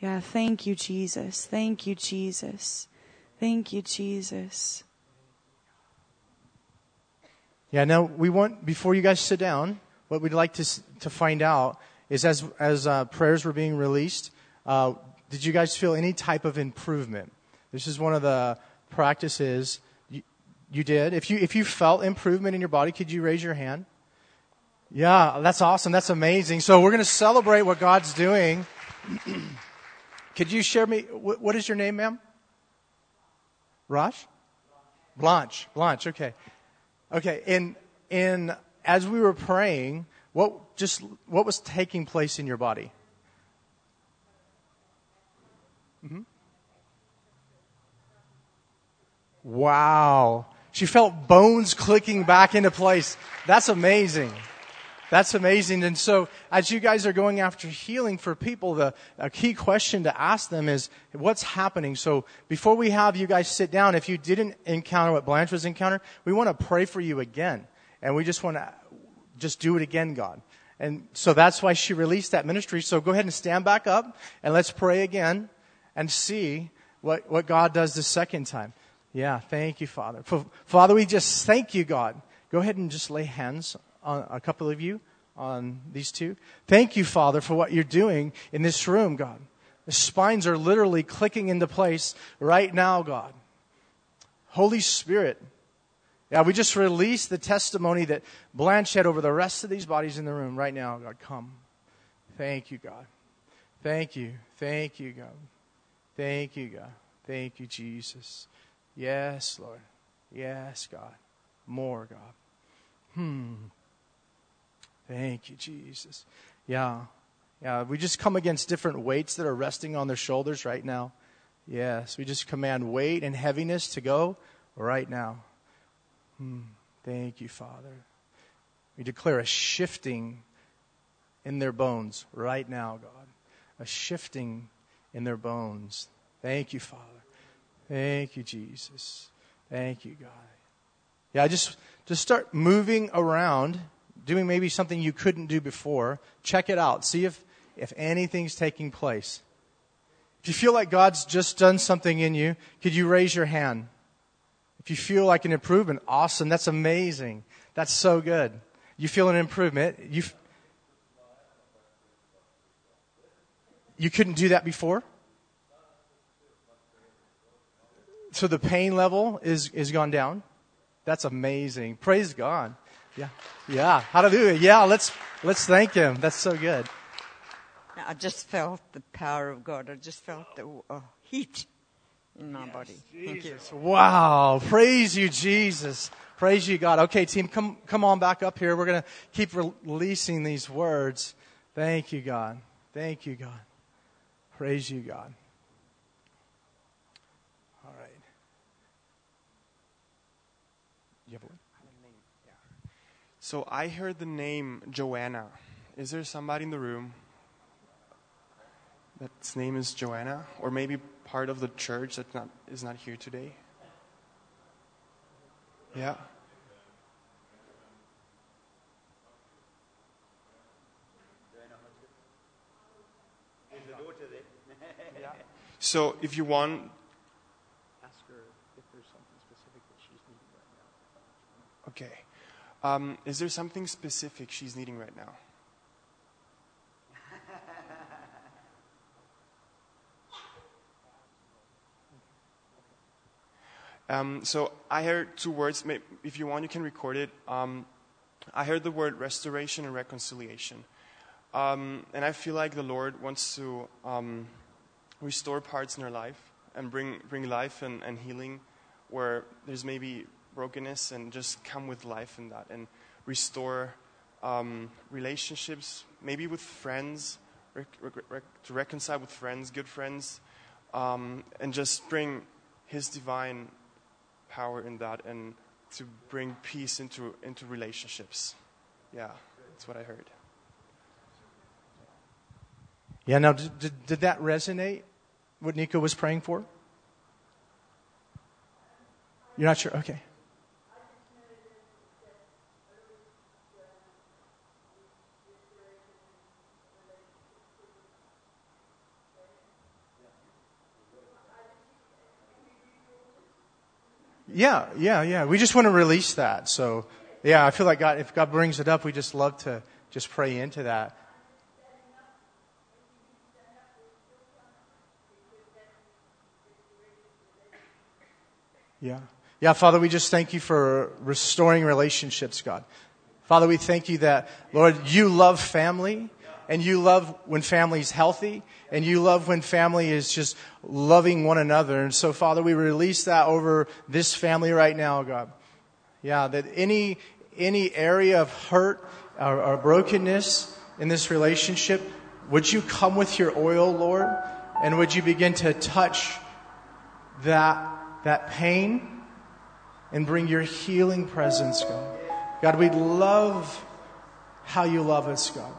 Yeah, thank you, Jesus. Thank you, Jesus. Thank you, Jesus. Yeah, now we want, before you guys sit down, what we'd like to, to find out is as, as uh, prayers were being released, uh, did you guys feel any type of improvement? This is one of the practices you, you did. If you, if you felt improvement in your body, could you raise your hand? Yeah, that's awesome. That's amazing. So we're going to celebrate what God's doing. [clears throat] could you share me, what, is your name, ma'am? Raj? Blanche. Blanche, okay. Okay, in, in as we were praying, what just what was taking place in your body? Mm-hmm. Wow. She felt bones clicking back into place. That's amazing. That's amazing. And so, as you guys are going after healing for people, the a key question to ask them is, what's happening? So, before we have you guys sit down, if you didn't encounter what Blanche was encountering, we want to pray for you again. And we just want to just do it again, God. And so that's why she released that ministry. So go ahead and stand back up and let's pray again and see what, what God does the second time. Yeah, thank you, Father. Father, we just thank you, God. Go ahead and just lay hands on a couple of you, on these two. Thank you, Father, for what you're doing in this room, God. The spines are literally clicking into place right now, God. Holy Spirit, yeah, we just released the testimony that Blanche had over the rest of these bodies in the room right now. God, come. Thank you, God. Thank you. Thank you, God. Thank you, God. Thank you, Jesus. Yes, Lord. Yes, God. More, God. Hmm. Thank you, Jesus. Yeah. Yeah. We just come against different weights that are resting on their shoulders right now. Yes. We just command weight and heaviness to go right now. Thank you, Father. We declare a shifting in their bones right now, God. A shifting in their bones. Thank you, Father. Thank you, Jesus. Thank you, God. Yeah, just just start moving around, doing maybe something you couldn't do before. Check it out. See if if anything's taking place. If you feel like God's just done something in you, could you raise your hand? You feel like an improvement, awesome. That's amazing. That's so good. You feel an improvement. You, you couldn't do that before? So the pain level is, is gone down? That's amazing. Praise God. Yeah. Yeah. Hallelujah. Yeah. Let's, let's thank Him. That's so good. I just felt the power of God. I just felt the uh, heat my yes. Thank [laughs] you. Wow. Praise you, Jesus. Praise you, God. Okay, team, come, come on back up here. We're going to keep releasing these words. Thank you, God. Thank you, God. Praise you, God. All right. You have one? So I heard the name Joanna. Is there somebody in the room that's name is Joanna, or maybe part of the church that not is not here today? Yeah. So if you want, Ask her if there's something specific that she's needing right now. okay. Um, is there something specific she's needing right now? Um, so I heard two words. If you want, you can record it. Um, I heard the word restoration and reconciliation. Um, and I feel like the Lord wants to um, restore parts in our life and bring, bring life and, and healing where there's maybe brokenness and just come with life in that and restore um, relationships, maybe with friends, rec- rec- to reconcile with friends, good friends, um, and just bring His divine power in that and to bring peace into, into relationships. Yeah, that's what I heard. Yeah, now, did, did, did that resonate, what Nico was praying for? You're not sure? Okay. Yeah, yeah, yeah. We just want to release that. So, yeah, I feel like God, if God brings it up, we just love to just pray into that. Yeah. Yeah, Father, we just thank you for restoring relationships, God. Father, we thank you that, Lord, you love family and you love when family's healthy and you love when family is just loving one another. And so, Father, we release that over this family right now, God. Yeah, that any, any area of hurt or, or brokenness in this relationship, would you come with your oil, Lord? And would you begin to touch that, that pain and bring your healing presence, God. God, we love how you love us, God.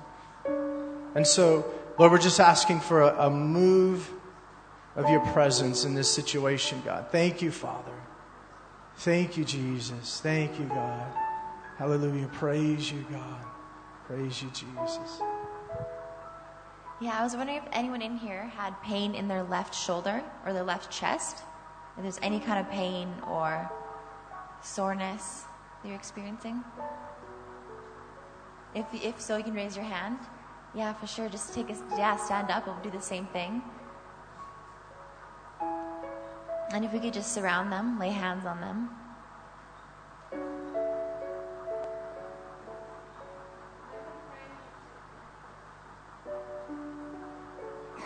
And so, Lord, we're just asking for a, a move of your presence in this situation, God. Thank you, Father. Thank you, Jesus. Thank you, God. Hallelujah. Praise you, God. Praise you, Jesus. Yeah, I was wondering if anyone in here had pain in their left shoulder or their left chest. If there's any kind of pain or soreness that you're experiencing. If, if so, you can raise your hand. Yeah, for sure. Just take a yeah, stand up. We'll do the same thing. And if we could just surround them, lay hands on them. [sighs]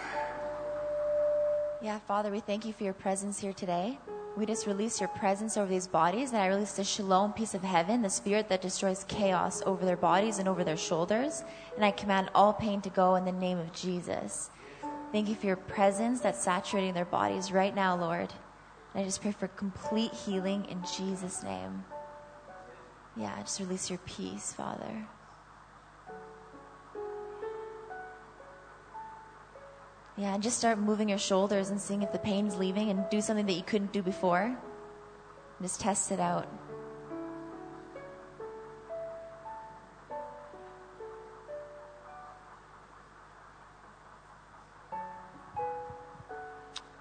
Yeah, Father, we thank you for your presence here today. We just release your presence over these bodies, and I release the shalom peace of heaven, the spirit that destroys chaos over their bodies and over their shoulders. And I command all pain to go in the name of Jesus. Thank you for your presence that's saturating their bodies right now, Lord. And I just pray for complete healing in Jesus' name. Yeah, just release your peace, Father. Yeah, and just start moving your shoulders and seeing if the pain's leaving and do something that you couldn't do before. Just test it out.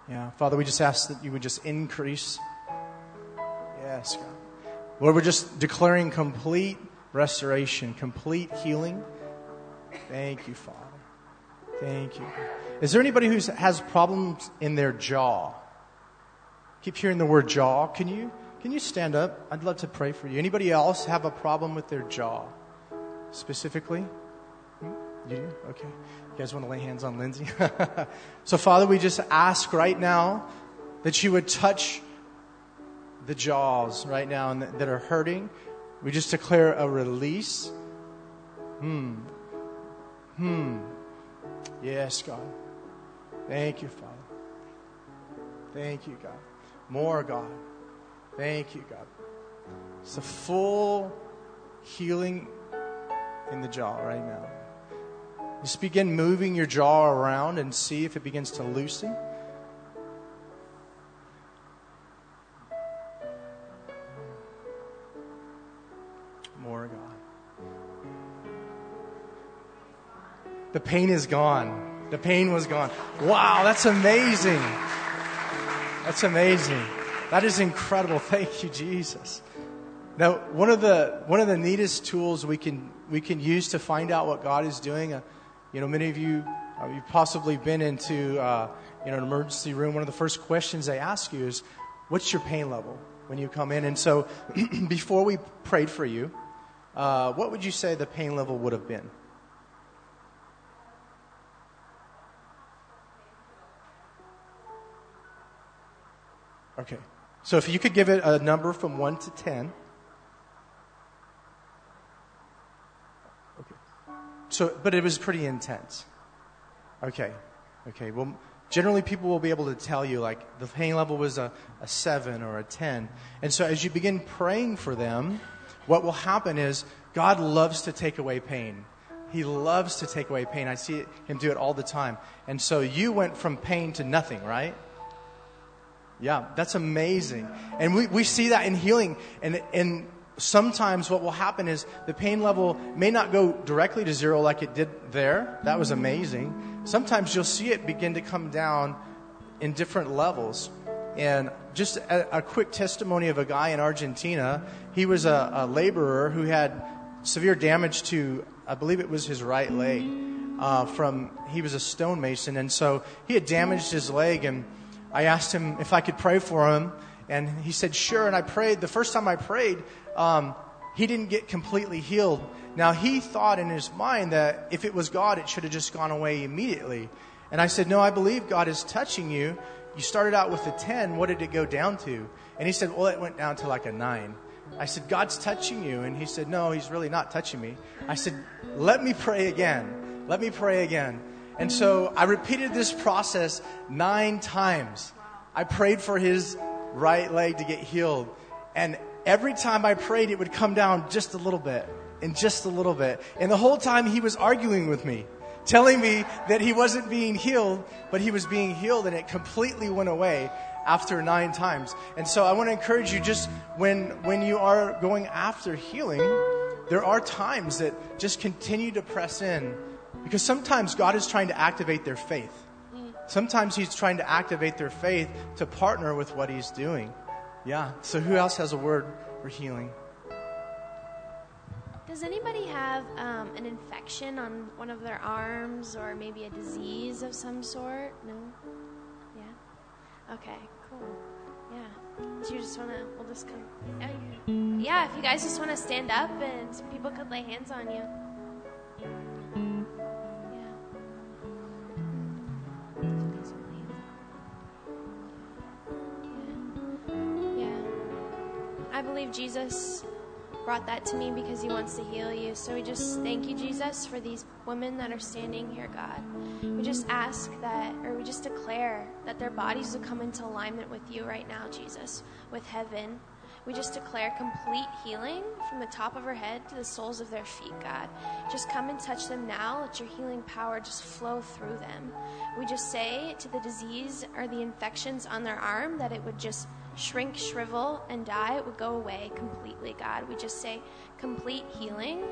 Yeah, Father, we just ask that you would just increase. Yes, God. Lord, we're just declaring complete restoration, complete healing. Thank you, Father. Thank you. Is there anybody who has problems in their jaw? Keep hearing the word jaw. Can you can you stand up? I'd love to pray for you. Anybody else have a problem with their jaw specifically? Hmm? You do? Okay. You guys want to lay hands on Lindsay? [laughs] so, Father, we just ask right now that you would touch the jaws right now and that are hurting. We just declare a release. Hmm. Hmm. Yes, God. Thank you, Father. Thank you, God. More, God. Thank you, God. It's a full healing in the jaw right now. Just begin moving your jaw around and see if it begins to loosen. More, God. The pain is gone. The pain was gone. Wow, that's amazing. That's amazing. That is incredible. [laughs] Thank you, Jesus. Now, one of the one of the neatest tools we can we can use to find out what God is doing. Uh, you know, many of you uh, you've possibly been into uh, you know an emergency room. One of the first questions they ask you is, "What's your pain level?" When you come in, and so [clears throat] before we prayed for you, uh, what would you say the pain level would have been? Okay. So if you could give it a number from 1 to 10. Okay. So, but it was pretty intense. Okay. Okay. Well, generally people will be able to tell you like the pain level was a, a 7 or a 10. And so as you begin praying for them, what will happen is God loves to take away pain. He loves to take away pain. I see him do it all the time. And so you went from pain to nothing, right? Yeah, that's amazing. And we, we see that in healing. And, and sometimes what will happen is the pain level may not go directly to zero like it did there. That was amazing. Sometimes you'll see it begin to come down in different levels. And just a, a quick testimony of a guy in Argentina. He was a, a laborer who had severe damage to, I believe it was his right leg. Uh, from he was a stonemason, and so he had damaged his leg and I asked him if I could pray for him, and he said, sure. And I prayed. The first time I prayed, um, he didn't get completely healed. Now, he thought in his mind that if it was God, it should have just gone away immediately. And I said, No, I believe God is touching you. You started out with a 10. What did it go down to? And he said, Well, it went down to like a 9. I said, God's touching you. And he said, No, he's really not touching me. I said, Let me pray again. Let me pray again. And so I repeated this process nine times. I prayed for his right leg to get healed. And every time I prayed, it would come down just a little bit and just a little bit. And the whole time he was arguing with me, telling me that he wasn't being healed, but he was being healed, and it completely went away after nine times. And so I want to encourage you just when, when you are going after healing, there are times that just continue to press in because sometimes God is trying to activate their faith. Sometimes He's trying to activate their faith to partner with what He's doing. Yeah. So, who else has a word for healing? Does anybody have um, an infection on one of their arms or maybe a disease of some sort? No? Yeah? Okay, cool. Yeah. So you just want to, we'll just come. Yeah, if you guys just want to stand up and people could lay hands on you. Believe Jesus brought that to me because he wants to heal you. So we just thank you, Jesus, for these women that are standing here, God. We just ask that, or we just declare that their bodies will come into alignment with you right now, Jesus, with heaven. We just declare complete healing from the top of her head to the soles of their feet, God. Just come and touch them now. Let your healing power just flow through them. We just say to the disease or the infections on their arm that it would just shrink, shrivel, and die, it would go away completely, God. We just say complete healing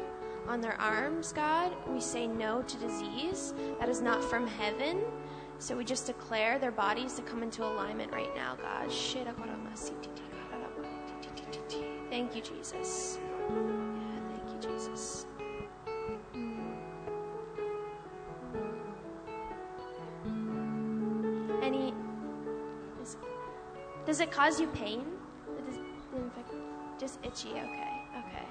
on their arms, God. We say no to disease that is not from heaven. So we just declare their bodies to come into alignment right now, God. Thank you, Jesus. Yeah, thank you, Jesus. Does it cause you pain? Does, just itchy. Okay. Okay.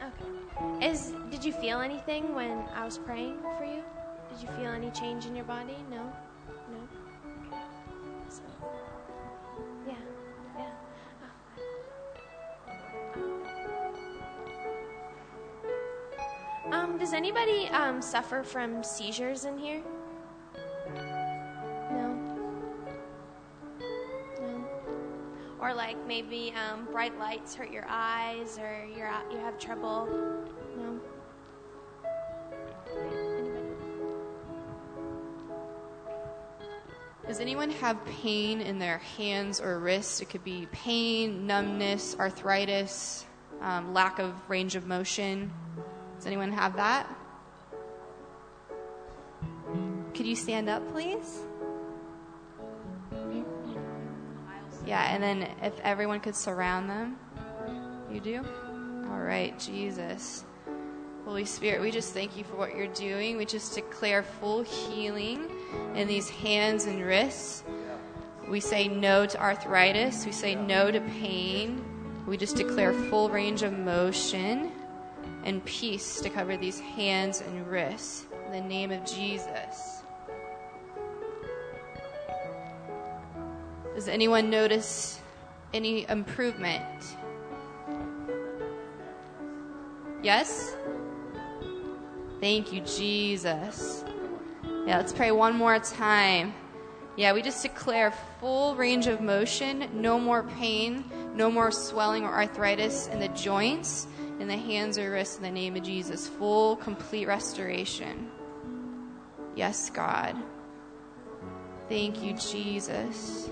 Okay. Is did you feel anything when I was praying for you? Did you feel any change in your body? No. No. Yeah. Yeah. Um. Does anybody um, suffer from seizures in here? Or like maybe um, bright lights hurt your eyes, or you're out, you have trouble. No. Does anyone have pain in their hands or wrists? It could be pain, numbness, arthritis, um, lack of range of motion. Does anyone have that? Could you stand up, please? Yeah, and then if everyone could surround them. You do? All right, Jesus. Holy Spirit, we just thank you for what you're doing. We just declare full healing in these hands and wrists. We say no to arthritis. We say no to pain. We just declare full range of motion and peace to cover these hands and wrists. In the name of Jesus. Does anyone notice any improvement? Yes? Thank you, Jesus. Yeah, let's pray one more time. Yeah, we just declare full range of motion, no more pain, no more swelling or arthritis in the joints, in the hands or wrists, in the name of Jesus. Full, complete restoration. Yes, God. Thank you, Jesus.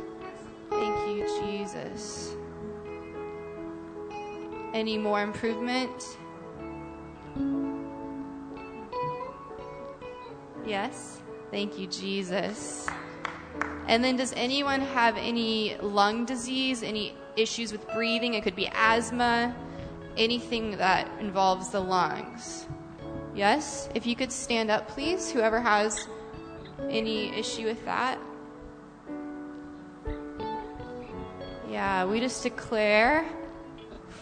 Thank you, Jesus. Any more improvement? Yes? Thank you, Jesus. And then, does anyone have any lung disease, any issues with breathing? It could be asthma, anything that involves the lungs. Yes? If you could stand up, please, whoever has any issue with that. Yeah, we just declare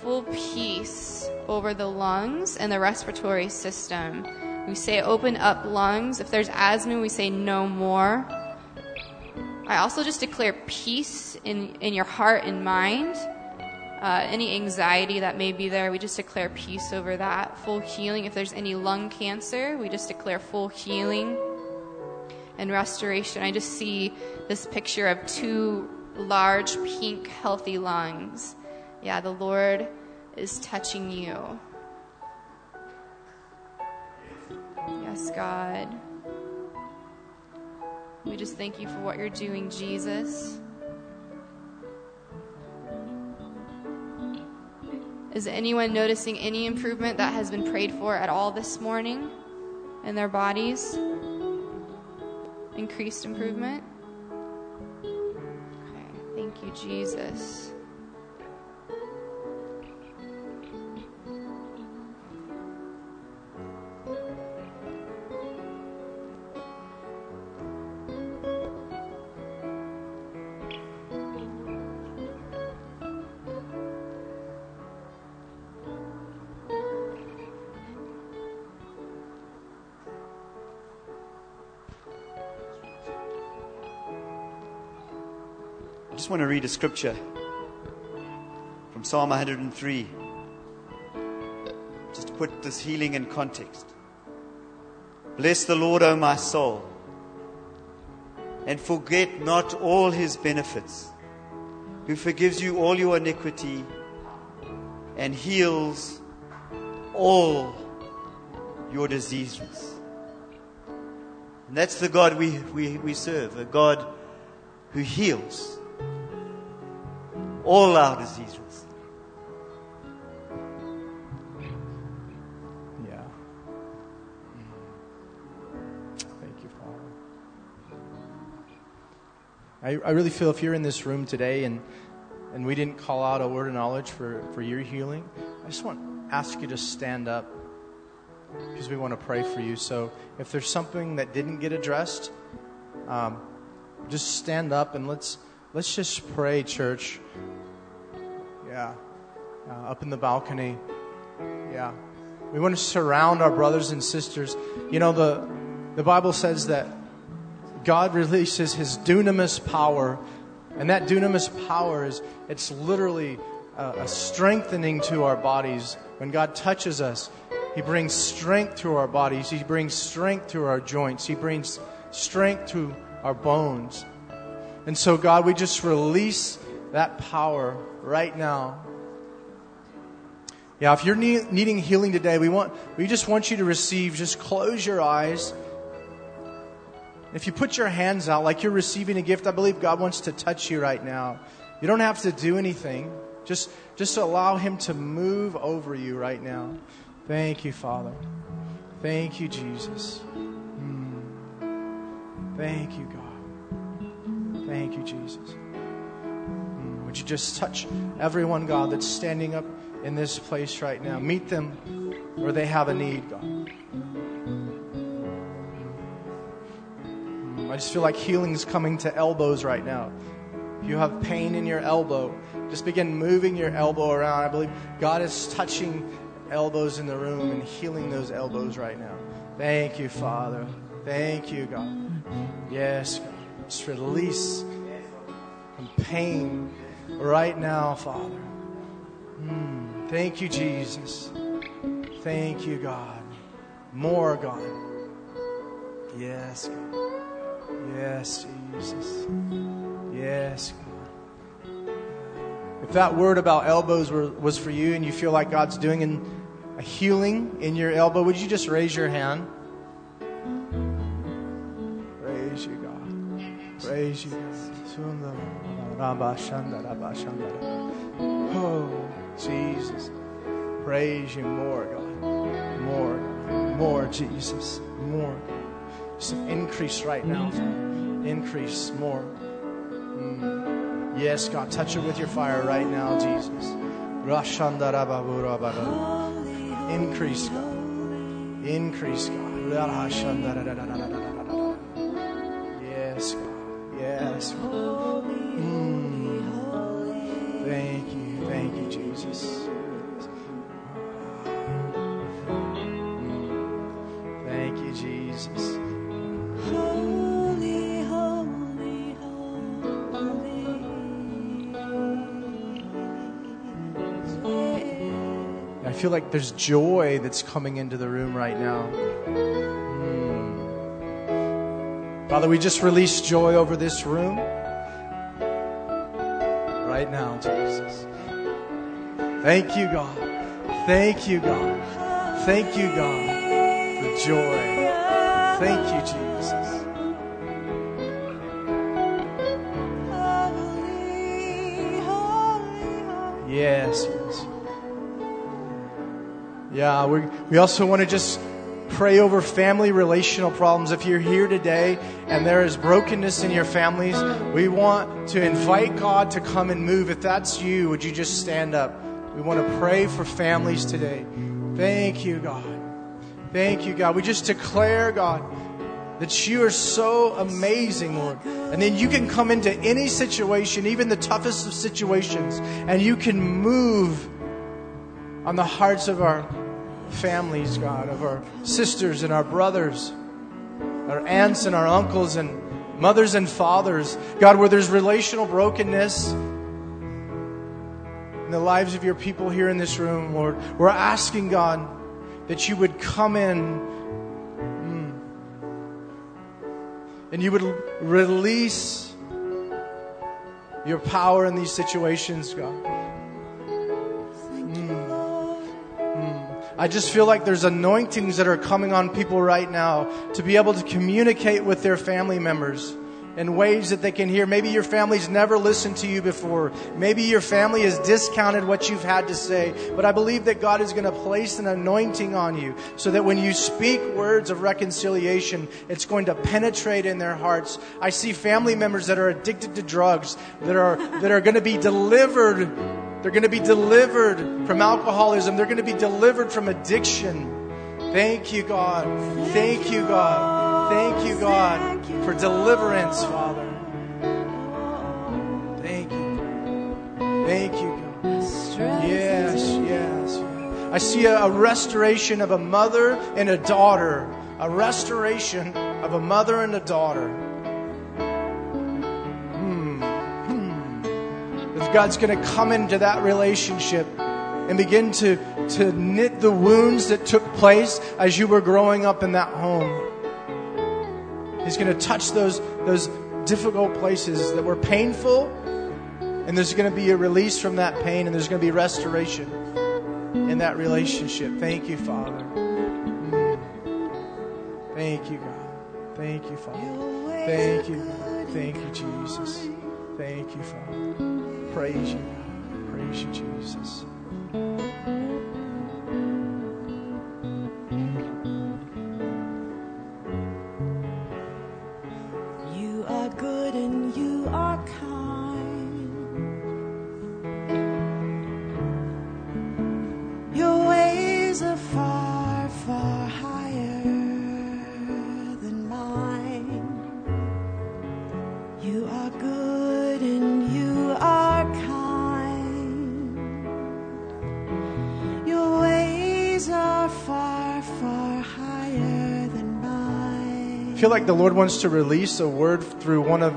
full peace over the lungs and the respiratory system. We say open up lungs. If there's asthma, we say no more. I also just declare peace in, in your heart and mind. Uh, any anxiety that may be there, we just declare peace over that. Full healing. If there's any lung cancer, we just declare full healing and restoration. I just see this picture of two large, pink, healthy lungs. Yeah, the Lord is touching you. Yes, God. We just thank you for what you're doing, Jesus. Is anyone noticing any improvement that has been prayed for at all this morning in their bodies? Increased improvement? Thank you, Jesus. Just want to read a scripture from Psalm 103, just to put this healing in context. Bless the Lord, O my soul, and forget not all his benefits, who forgives you all your iniquity and heals all your diseases. And that's the God we, we, we serve, a God who heals all our diseases. Yeah. Thank you, Father. I, I really feel if you're in this room today and, and we didn't call out a word of knowledge for, for your healing, I just want to ask you to stand up because we want to pray for you. So if there's something that didn't get addressed, um, just stand up and let's let's just pray, church. Yeah, uh, up in the balcony. Yeah, we want to surround our brothers and sisters. You know the the Bible says that God releases His dunamis power, and that dunamis power is it's literally a, a strengthening to our bodies when God touches us. He brings strength to our bodies. He brings strength to our joints. He brings strength to our bones. And so, God, we just release that power right now. Yeah, if you're need, needing healing today, we want we just want you to receive. Just close your eyes. If you put your hands out like you're receiving a gift, I believe God wants to touch you right now. You don't have to do anything. Just just allow him to move over you right now. Thank you, Father. Thank you, Jesus. Mm. Thank you, God. Thank you, Jesus. Would you just touch everyone, God, that's standing up in this place right now? Meet them where they have a need, God. I just feel like healing is coming to elbows right now. If you have pain in your elbow, just begin moving your elbow around. I believe God is touching elbows in the room and healing those elbows right now. Thank you, Father. Thank you, God. Yes, God. Just release from pain right now, Father. Mm. Thank you, Jesus. Thank you, God. More, God. Yes, God. Yes, Jesus. Yes, God. If that word about elbows were, was for you and you feel like God's doing an, a healing in your elbow, would you just raise your hand? Praise you, God. Praise you, God. Oh, Jesus. Praise you more, God. More. More, Jesus. More. Just increase right now. Increase more. Mm. Yes, God. Touch it with your fire right now, Jesus. Increase, God. Increase, God. Yes, God. Yes, God. Jesus. Thank you, Jesus. Holy, holy, I feel like there's joy that's coming into the room right now. Mm. Father, we just release joy over this room right now, Jesus. Thank you, God. Thank you, God. Thank you, God, for joy. Thank you, Jesus. Yes, yes. Yeah, we, we also want to just pray over family relational problems. If you're here today and there is brokenness in your families, we want to invite God to come and move. If that's you, would you just stand up? We want to pray for families today. Thank you, God. Thank you, God. We just declare, God, that you are so amazing, Lord. And then you can come into any situation, even the toughest of situations, and you can move on the hearts of our families, God, of our sisters and our brothers, our aunts and our uncles and mothers and fathers. God, where there's relational brokenness in the lives of your people here in this room, Lord, we're asking, God, that you would come in mm, and you would release your power in these situations, God. I just feel like there's anointings that are coming on people right now to be able to communicate with their family members in ways that they can hear. Maybe your family's never listened to you before. Maybe your family has discounted what you've had to say. But I believe that God is going to place an anointing on you so that when you speak words of reconciliation, it's going to penetrate in their hearts. I see family members that are addicted to drugs that are, that are going to be delivered they're going to be delivered from alcoholism. They're going to be delivered from addiction. Thank you, God. Thank you, God. Thank you, God, for deliverance, Father. Thank you. Thank you, God. Yes, yes. I see a, a restoration of a mother and a daughter. A restoration of a mother and a daughter. Hmm. If God's going to come into that relationship and begin to to knit the wounds that took place as you were growing up in that home. He's going to touch those, those difficult places that were painful, and there's going to be a release from that pain, and there's going to be restoration in that relationship. Thank you, Father. Mm. Thank you, God. Thank you, Father. Thank you, God. Thank you, Jesus. Thank you, Father. Praise you, God. Praise you, Jesus. Feel like the Lord wants to release a word through one of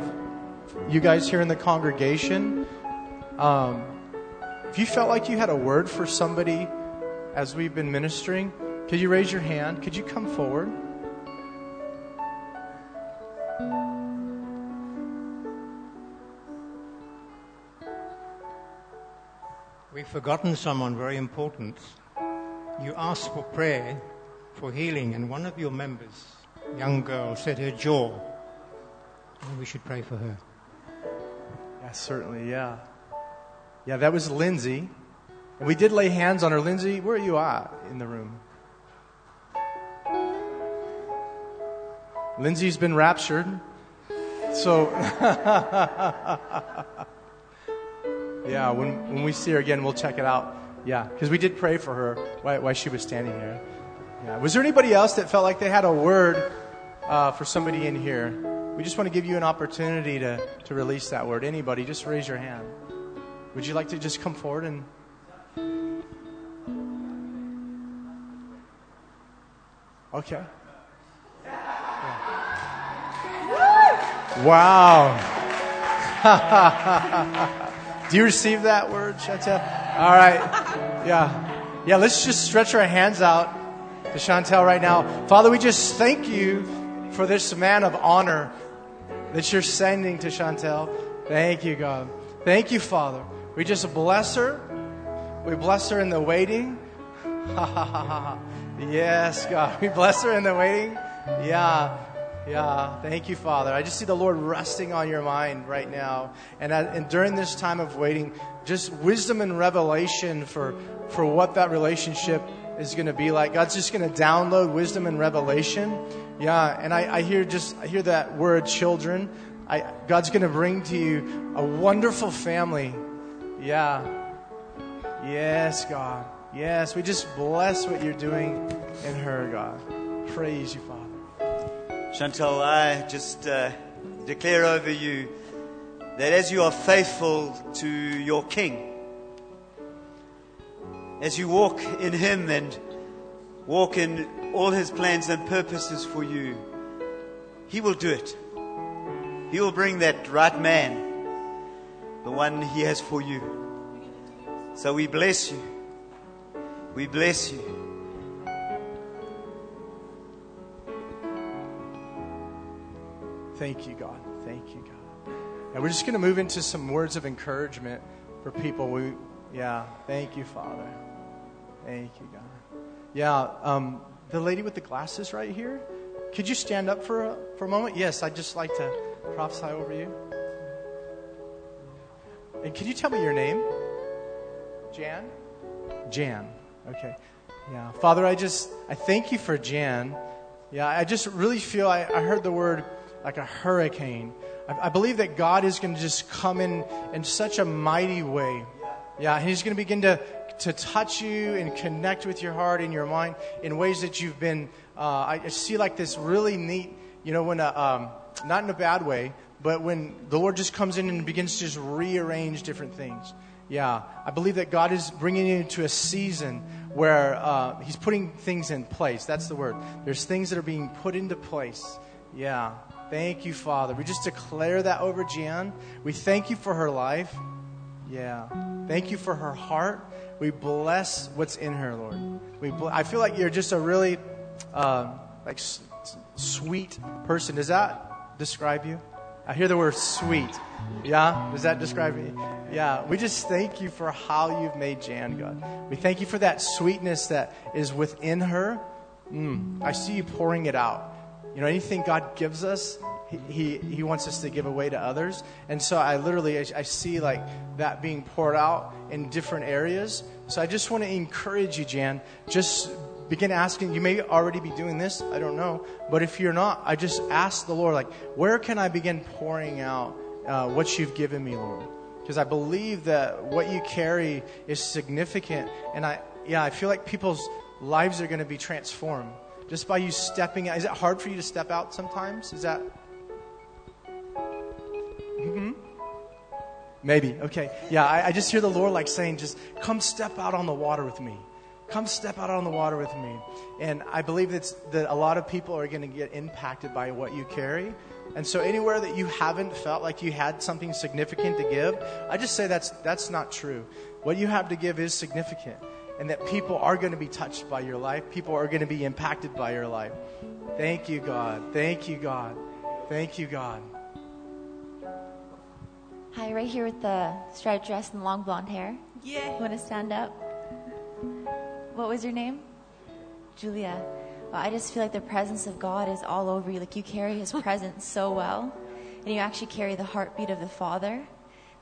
you guys here in the congregation. Um, if you felt like you had a word for somebody as we've been ministering, could you raise your hand? Could you come forward? We've forgotten someone very important. You asked for prayer for healing, and one of your members, young girl, said her jaw. And we should pray for her. Yeah, certainly, yeah. Yeah, that was Lindsay. And we did lay hands on her. Lindsay, where are you at in the room? Lindsay's been raptured. So, [laughs] yeah, when, when we see her again, we'll check it out. Yeah, because we did pray for her while, while she was standing here. Yeah. Was there anybody else that felt like they had a word uh, for somebody in here? We just want to give you an opportunity to, to release that word. Anybody, just raise your hand. Would you like to just come forward and. Okay. Wow. [laughs] Do you receive that word? All right. Yeah. Yeah, let's just stretch our hands out to Chantel right now. Father, we just thank you for this man of honor that you're sending to Chantel. Thank you, God. Thank you, Father. We just bless her. We bless her in the waiting. [laughs] yes, God. We bless her in the waiting. Yeah. Yeah, thank you, Father. I just see the Lord resting on your mind right now. And, and during this time of waiting, just wisdom and revelation for, for what that relationship is going to be like. God's just going to download wisdom and revelation. Yeah, and I, I hear just, I hear that word children. I, God's going to bring to you a wonderful family. Yeah. Yes, God. Yes, we just bless what you're doing in her, God. Praise you, Father. Chantal, I just uh, declare over you that as you are faithful to your King, as you walk in Him and walk in all His plans and purposes for you, He will do it. He will bring that right man, the one He has for you. So we bless you. We bless you. Thank you, God. Thank you, God. And we're just going to move into some words of encouragement for people. We, yeah, thank you, Father. Thank you, God. Yeah, um, the lady with the glasses right here. Could you stand up for a, for a moment? Yes, I'd just like to prophesy over you. And can you tell me your name? Jan? Jan. Okay. Yeah. Father, I just, I thank you for Jan. Yeah, I just really feel, I, I heard the word like a hurricane. I, I believe that God is going to just come in in such a mighty way. Yeah, He's going to begin to, to touch you and connect with your heart and your mind in ways that you've been. Uh, I, see like this really neat, you know, when a, um, not in a bad way, but when the Lord just comes in and begins to just rearrange different things. Yeah, I believe that God is bringing you into a season where uh, He's putting things in place. That's the word. There's things that are being put into place. Yeah. Thank you, Father. We just declare that over Jan. We thank you for her life. Yeah. Thank you for her heart. We bless what's in her, Lord. We bl- I feel like you're just a really uh, like s- sweet person. Does that describe you? I hear the word sweet. Yeah? Does that describe me? Yeah. We just thank you for how you've made Jan, God. We thank you for that sweetness that is within her. Mm, I see you pouring it out. You know, anything God gives us, he, he, wants us to give away to others. And so I literally, I, I see like that being poured out in different areas. So I just want to encourage you, Jan. Just begin asking. You may already be doing this. I don't know. But if you're not, I just ask the Lord, like, where can I begin pouring out uh, what you've given me, Lord? Because I believe that what you carry is significant. And I, yeah, I feel like people's lives are going to be transformed just by you stepping out. Is it hard for you to step out sometimes? Is that. hmm Maybe. Okay. Yeah, I, I just hear the Lord like saying, just come step out on the water with me. Come step out on the water with me. And I believe that's, that a lot of people are going to get impacted by what you carry. And so anywhere that you haven't felt like you had something significant to give, I just say that's, that's not true. What you have to give is significant. And that people are going to be touched by your life. People are going to be impacted by your life. Thank you, God. Thank you, God. Thank you, God. Hi, right here with the striped dress and long blonde hair. Yeah. You want to stand up? What was your name? Julia. Well, I just feel like the presence of God is all over you. Like you carry His presence so well, and you actually carry the heartbeat of the Father.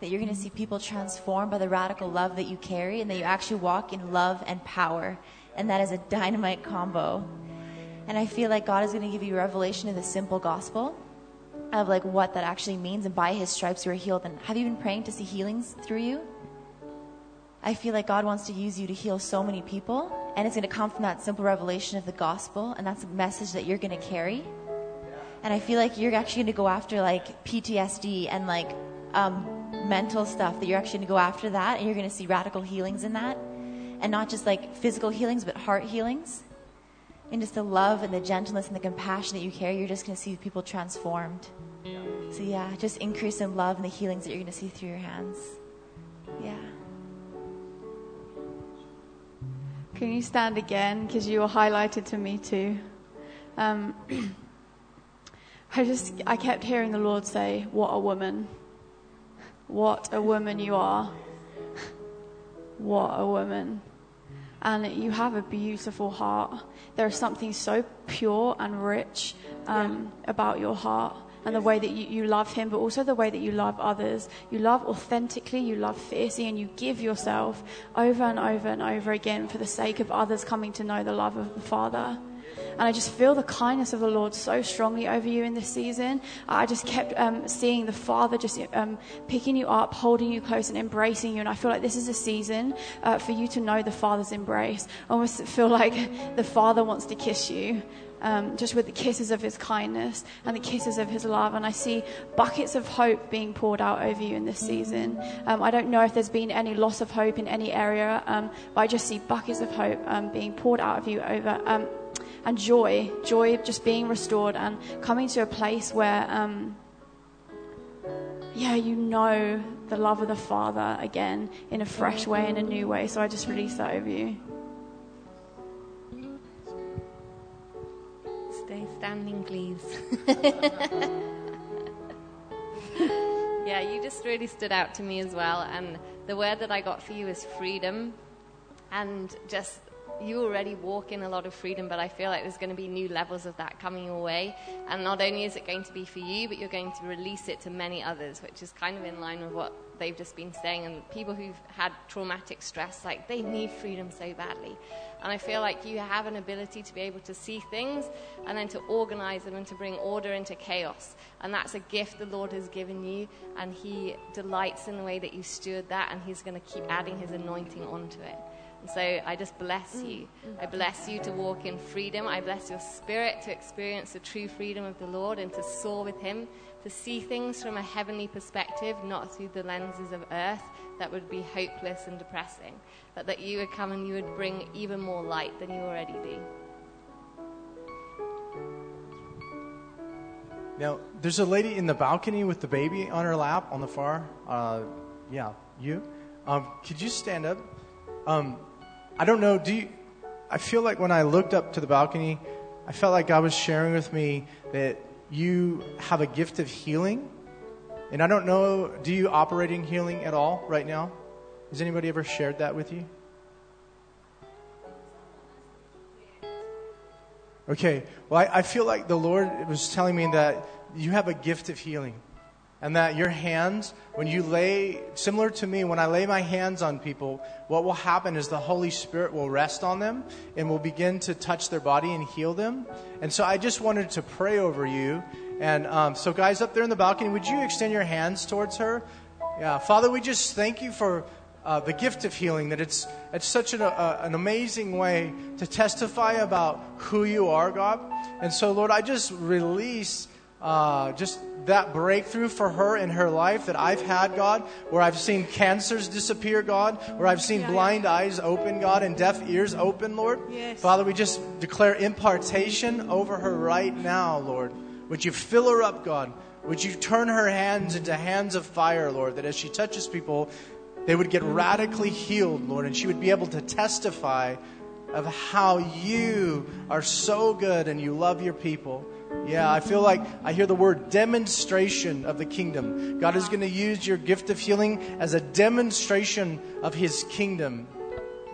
That you're going to see people transformed by the radical love that you carry, and that you actually walk in love and power, and that is a dynamite combo. And I feel like God is going to give you revelation of the simple gospel of like what that actually means, and by His stripes you are healed. And have you been praying to see healings through you? I feel like God wants to use you to heal so many people, and it's going to come from that simple revelation of the gospel, and that's a message that you're going to carry. And I feel like you're actually going to go after like PTSD and like um, mental stuff, that you're actually going to go after that, and you're going to see radical healings in that. And not just like physical healings, but heart healings. And just the love and the gentleness and the compassion that you carry, you're just going to see people transformed. So, yeah, just increase in love and the healings that you're going to see through your hands. Yeah. Can you stand again? Because you were highlighted to me too. Um, [clears throat] I just, I kept hearing the Lord say, What a woman. What a woman you are. [laughs] what a woman. And you have a beautiful heart. There is something so pure and rich um, about your heart and the way that you, you love Him, but also the way that you love others. You love authentically, you love fiercely, and you give yourself over and over and over again for the sake of others coming to know the love of the Father. And I just feel the kindness of the Lord so strongly over you in this season. I just kept um, seeing the Father just um, picking you up, holding you close, and embracing you. And I feel like this is a season uh, for you to know the Father's embrace. I almost feel like [laughs] the Father wants to kiss you. Um, just with the kisses of his kindness and the kisses of his love. And I see buckets of hope being poured out over you in this season. Um, I don't know if there's been any loss of hope in any area, um, but I just see buckets of hope um, being poured out of you over. And joy, joy just being restored and coming to a place where, um, yeah, you know the love of the Father again in a fresh way, in a new way. So I just release that over you. Stay standing, please. [laughs] yeah, you just really stood out to me as well. And the word that I got for you is freedom. And just, you already walk in a lot of freedom, but I feel like there's going to be new levels of that coming your way. And not only is it going to be for you, but you're going to release it to many others, which is kind of in line with what they've just been saying. And people who've had traumatic stress, like they need freedom so badly. And I feel like you have an ability to be able to see things and then to organize them and to bring order into chaos. And that's a gift the Lord has given you. And He delights in the way that you steward that. And He's going to keep adding His anointing onto it. And so I just bless you. I bless you to walk in freedom. I bless your spirit to experience the true freedom of the Lord and to soar with Him, to see things from a heavenly perspective, not through the lenses of earth that would be hopeless and depressing, but that you would come and you would bring even more light than you already do. Now, there's a lady in the balcony with the baby on her lap on the far. Uh, yeah, you. Um, could you stand up? Um, I don't know. Do you, I feel like when I looked up to the balcony, I felt like God was sharing with me that you have a gift of healing. And I don't know, do you operate in healing at all right now? Has anybody ever shared that with you? Okay, well, I, I feel like the Lord was telling me that you have a gift of healing. And that your hands, when you lay, similar to me, when I lay my hands on people, what will happen is the Holy Spirit will rest on them and will begin to touch their body and heal them. And so I just wanted to pray over you. And um, so, guys up there in the balcony, would you extend your hands towards her? Yeah, Father, we just thank you for uh, the gift of healing, that it's, it's such an, uh, an amazing way to testify about who you are, God. And so, Lord, I just release uh, just that breakthrough for her in her life that I've had, God, where I've seen cancers disappear, God, where I've seen Yeah, blind eyes open, God, and deaf ears open, Lord. Yes. Father, we just declare impartation over her right now, Lord. Would you fill her up, God? Would you turn her hands into hands of fire, Lord, that as she touches people, they would get radically healed, Lord, and she would be able to testify of how you are so good and you love your people. Yeah, I feel like I hear the word demonstration of the kingdom. God is going to use your gift of healing as a demonstration of his kingdom.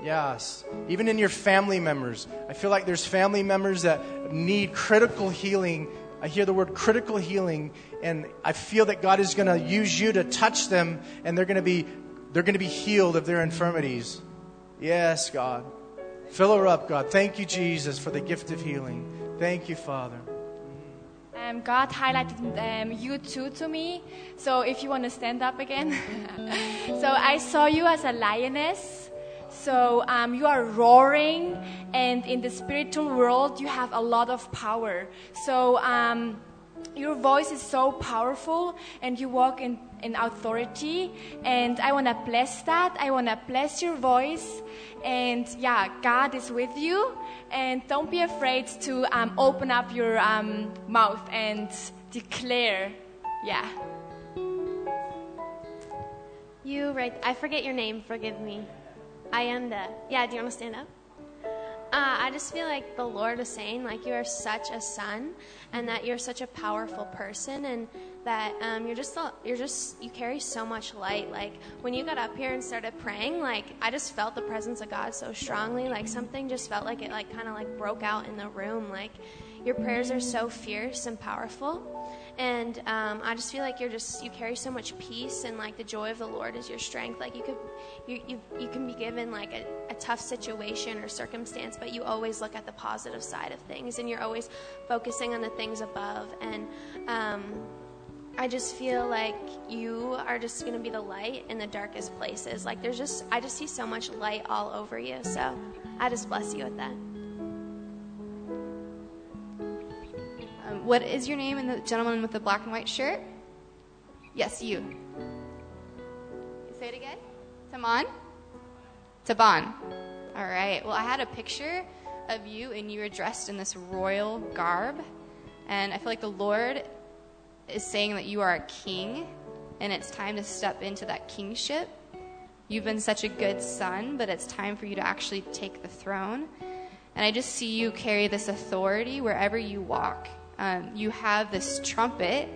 Yes. Even in your family members. I feel like there's family members that need critical healing. I hear the word critical healing and I feel that God is going to use you to touch them and they're going to be they're going to be healed of their infirmities. Yes, God. Fill her up, God. Thank you Jesus for the gift of healing. Thank you, Father. Um, God highlighted um, you too to me. So if you want to stand up again. [laughs] so I saw you as a lioness. So um, you are roaring, and in the spiritual world, you have a lot of power. So um, your voice is so powerful, and you walk in, in authority. And I want to bless that. I want to bless your voice. And yeah, God is with you. And don't be afraid to um, open up your um, mouth and declare. Yeah. You right. I forget your name. Forgive me. Ayanda. Yeah. Do you want to stand up? Uh, I just feel like the Lord is saying, like, you are such a son, and that you're such a powerful person, and that um, you're just you're just you carry so much light. Like when you got up here and started praying, like I just felt the presence of God so strongly. Like something just felt like it, like kind of like broke out in the room. Like your prayers are so fierce and powerful, and um, I just feel like you're just you carry so much peace, and like the joy of the Lord is your strength. Like you could you you, you can be given like a, a tough situation or circumstance, but you always look at the positive side of things, and you're always focusing on the things above. And um, I just feel like you are just going to be the light in the darkest places. Like there's just I just see so much light all over you. So I just bless you with that. Um, what is your name and the gentleman with the black and white shirt? Yes, you. Say it again. Taman? Taban. All right. Well, I had a picture of you, and you were dressed in this royal garb. And I feel like the Lord is saying that you are a king, and it's time to step into that kingship. You've been such a good son, but it's time for you to actually take the throne. And I just see you carry this authority wherever you walk. Um, you have this trumpet,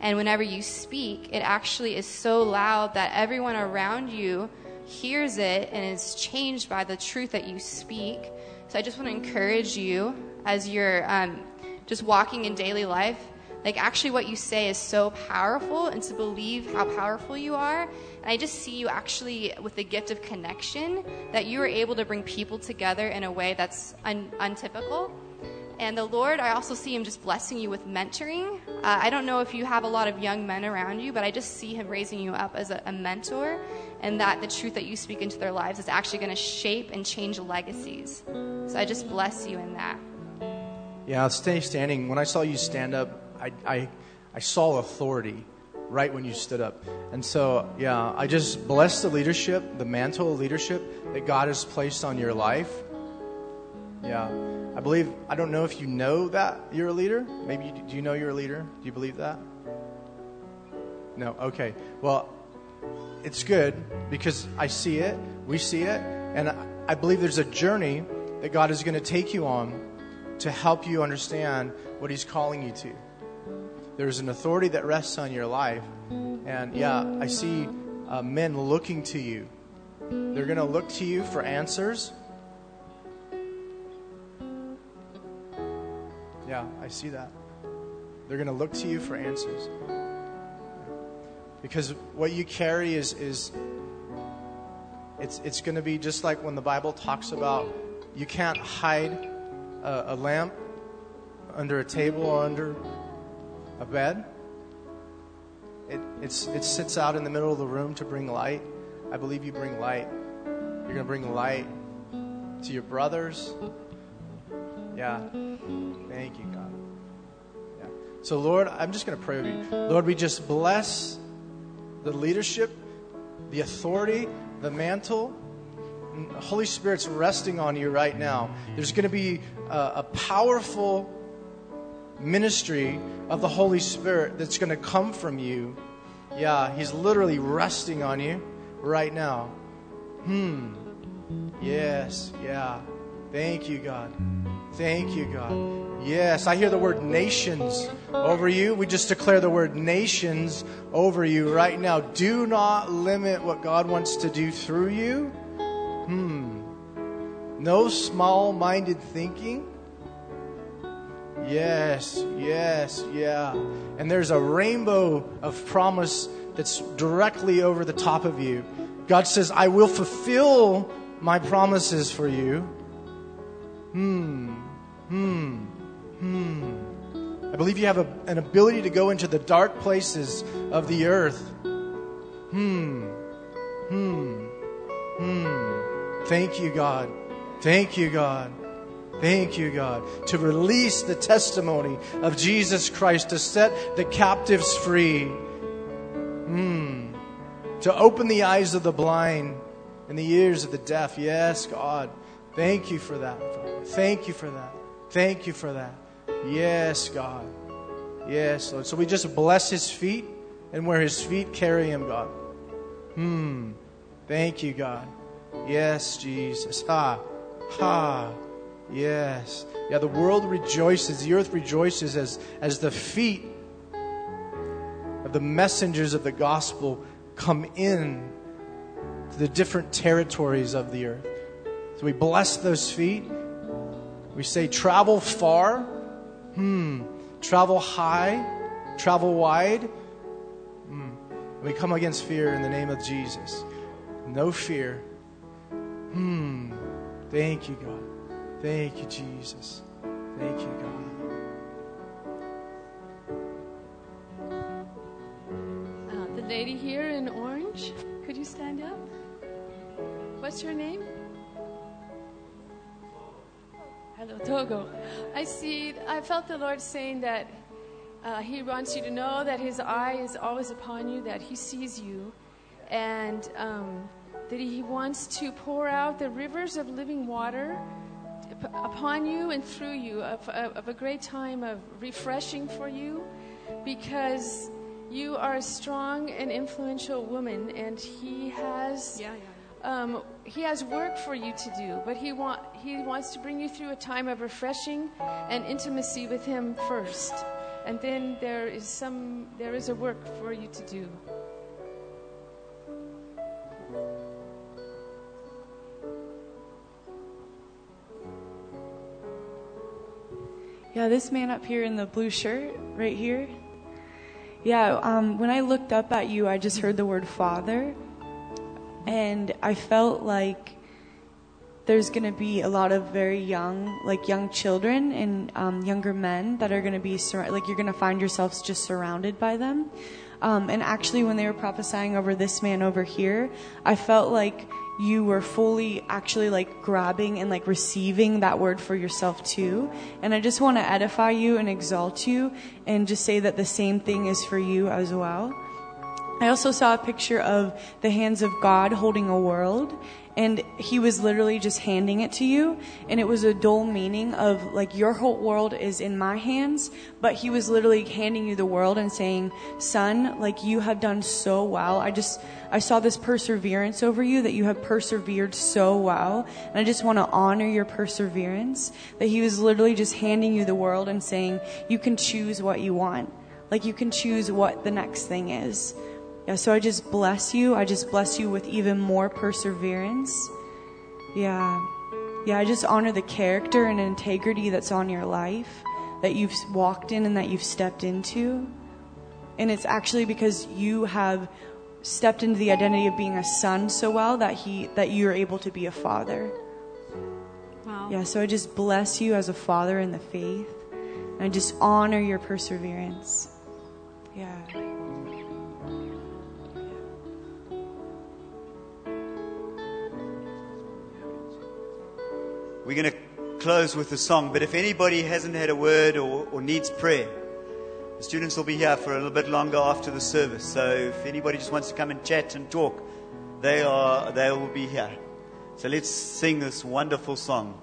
and whenever you speak, it actually is so loud that everyone around you hears it and is changed by the truth that you speak. So I just want to encourage you as you're um, just walking in daily life. Like, actually, what you say is so powerful, and to believe how powerful you are. And I just see you actually with the gift of connection that you are able to bring people together in a way that's un- untypical. And the Lord, I also see Him just blessing you with mentoring. Uh, I don't know if you have a lot of young men around you, but I just see Him raising you up as a, a mentor, and that the truth that you speak into their lives is actually going to shape and change legacies. So I just bless you in that. Yeah, stay standing. When I saw you stand up, I, I, I saw authority right when you stood up. And so, yeah, I just bless the leadership, the mantle of leadership that God has placed on your life. Yeah. I believe, I don't know if you know that you're a leader. Maybe, you, do you know you're a leader? Do you believe that? No? Okay. Well, it's good because I see it, we see it, And I, I believe there's a journey that God is going to take you on to help you understand what He's calling you to. There's an authority that rests on your life. And yeah, I see uh, men looking to you. They're going to look to you for answers. Yeah, I see that. They're going to look to you for answers. Because what you carry is, is it's, it's going to be just like when the Bible talks about you can't hide a, a lamp under a table or under a bed. It, it's, it sits out in the middle of the room to bring light. I believe you bring light. You're going to bring light to your brothers. Yeah. Thank you, God. Yeah. So, Lord, I'm just going to pray with you. Lord, we just bless the leadership, the authority, the mantle. Holy Spirit's resting on you right now. There's going to be a, a powerful ministry of the Holy Spirit that's going to come from you. Yeah, He's literally resting on you right now. Hmm. Yes, yeah. Thank you, God. Thank you, God. Yes, I hear the word nations over you. We just declare the word nations over you right now. Do not limit what God wants to do through you. Hmm. No small minded thinking. Yes, yes, yeah. And there's a rainbow of promise that's directly over the top of you. God says, I will fulfill my promises for you. Hmm, hmm, hmm. I believe you have a, an ability to go into the dark places of the earth. Hmm, hmm, hmm. Thank you, God. Thank you, God. Thank you, God, to release the testimony of Jesus Christ, to set the captives free, mm. to open the eyes of the blind and the ears of the deaf. Yes, God. Thank you for that. Thank you for that. Thank you for that. Yes, God. Yes, Lord. So we just bless his feet and where his feet carry him, God. Hmm. Thank you, God. Yes, Jesus. Ha. Ha. Yes. Yeah, the world rejoices, the earth rejoices as, as the feet of the messengers of the gospel come in to the different territories of the earth. So we bless those feet. We say, travel far. Hmm. Travel high. Travel wide. Hmm. We come against fear in the name of Jesus. No fear. Hmm. Thank you, God. Thank you, Jesus. Thank you, God. Uh, the lady here in orange, could you stand up? What's your name? Hello, Togo. I see, I felt the Lord saying that uh, He wants you to know that His eye is always upon you, that He sees you, and um, that He wants to pour out the rivers of living water upon you and through you of, of, a great time of refreshing for you because you are a strong and influential woman and he has yeah, yeah. Um, he has work for you to do but he want he wants to bring you through a time of refreshing and intimacy with him first and then there is some there is a work for you to do Yeah, this man up here in the blue shirt, right here. Yeah, um, when I looked up at you, I just heard the word father. And I felt like there's going to be a lot of very young, like young children and um, younger men that are going to be, sur- like, you're going to find yourselves just surrounded by them. Um, and actually, when they were prophesying over this man over here, I felt like you were fully actually like grabbing and like receiving that word for yourself too. And I just want to edify you and exalt you and just say that the same thing is for you as well. I also saw a picture of the hands of God holding a world, and He was literally just handing it to you, and it was a dual meaning of like your whole world is in my hands, but He was literally handing you the world and saying, "Son, like you have done so well. I just I saw this perseverance over you that you have persevered so well, and I just want to honor your perseverance. That He was literally just handing you the world and saying, "You can choose what you want." Like you can choose what the next thing is. Yeah, so I just bless you. I just bless you with even more perseverance. Yeah. Yeah, I just honor the character and integrity that's on your life, that you've walked in and that you've stepped into. And it's actually because you have stepped into the identity of being a son so well that he that you're able to be a father. Wow. Yeah, so I just bless you as a father in the faith. And I just honor your perseverance. We're going to close with a song, but if anybody hasn't had a word or, or needs prayer, the students will be here for a little bit longer after the service. So if anybody just wants to come and chat and talk, they are they will be here. So let's sing this wonderful song.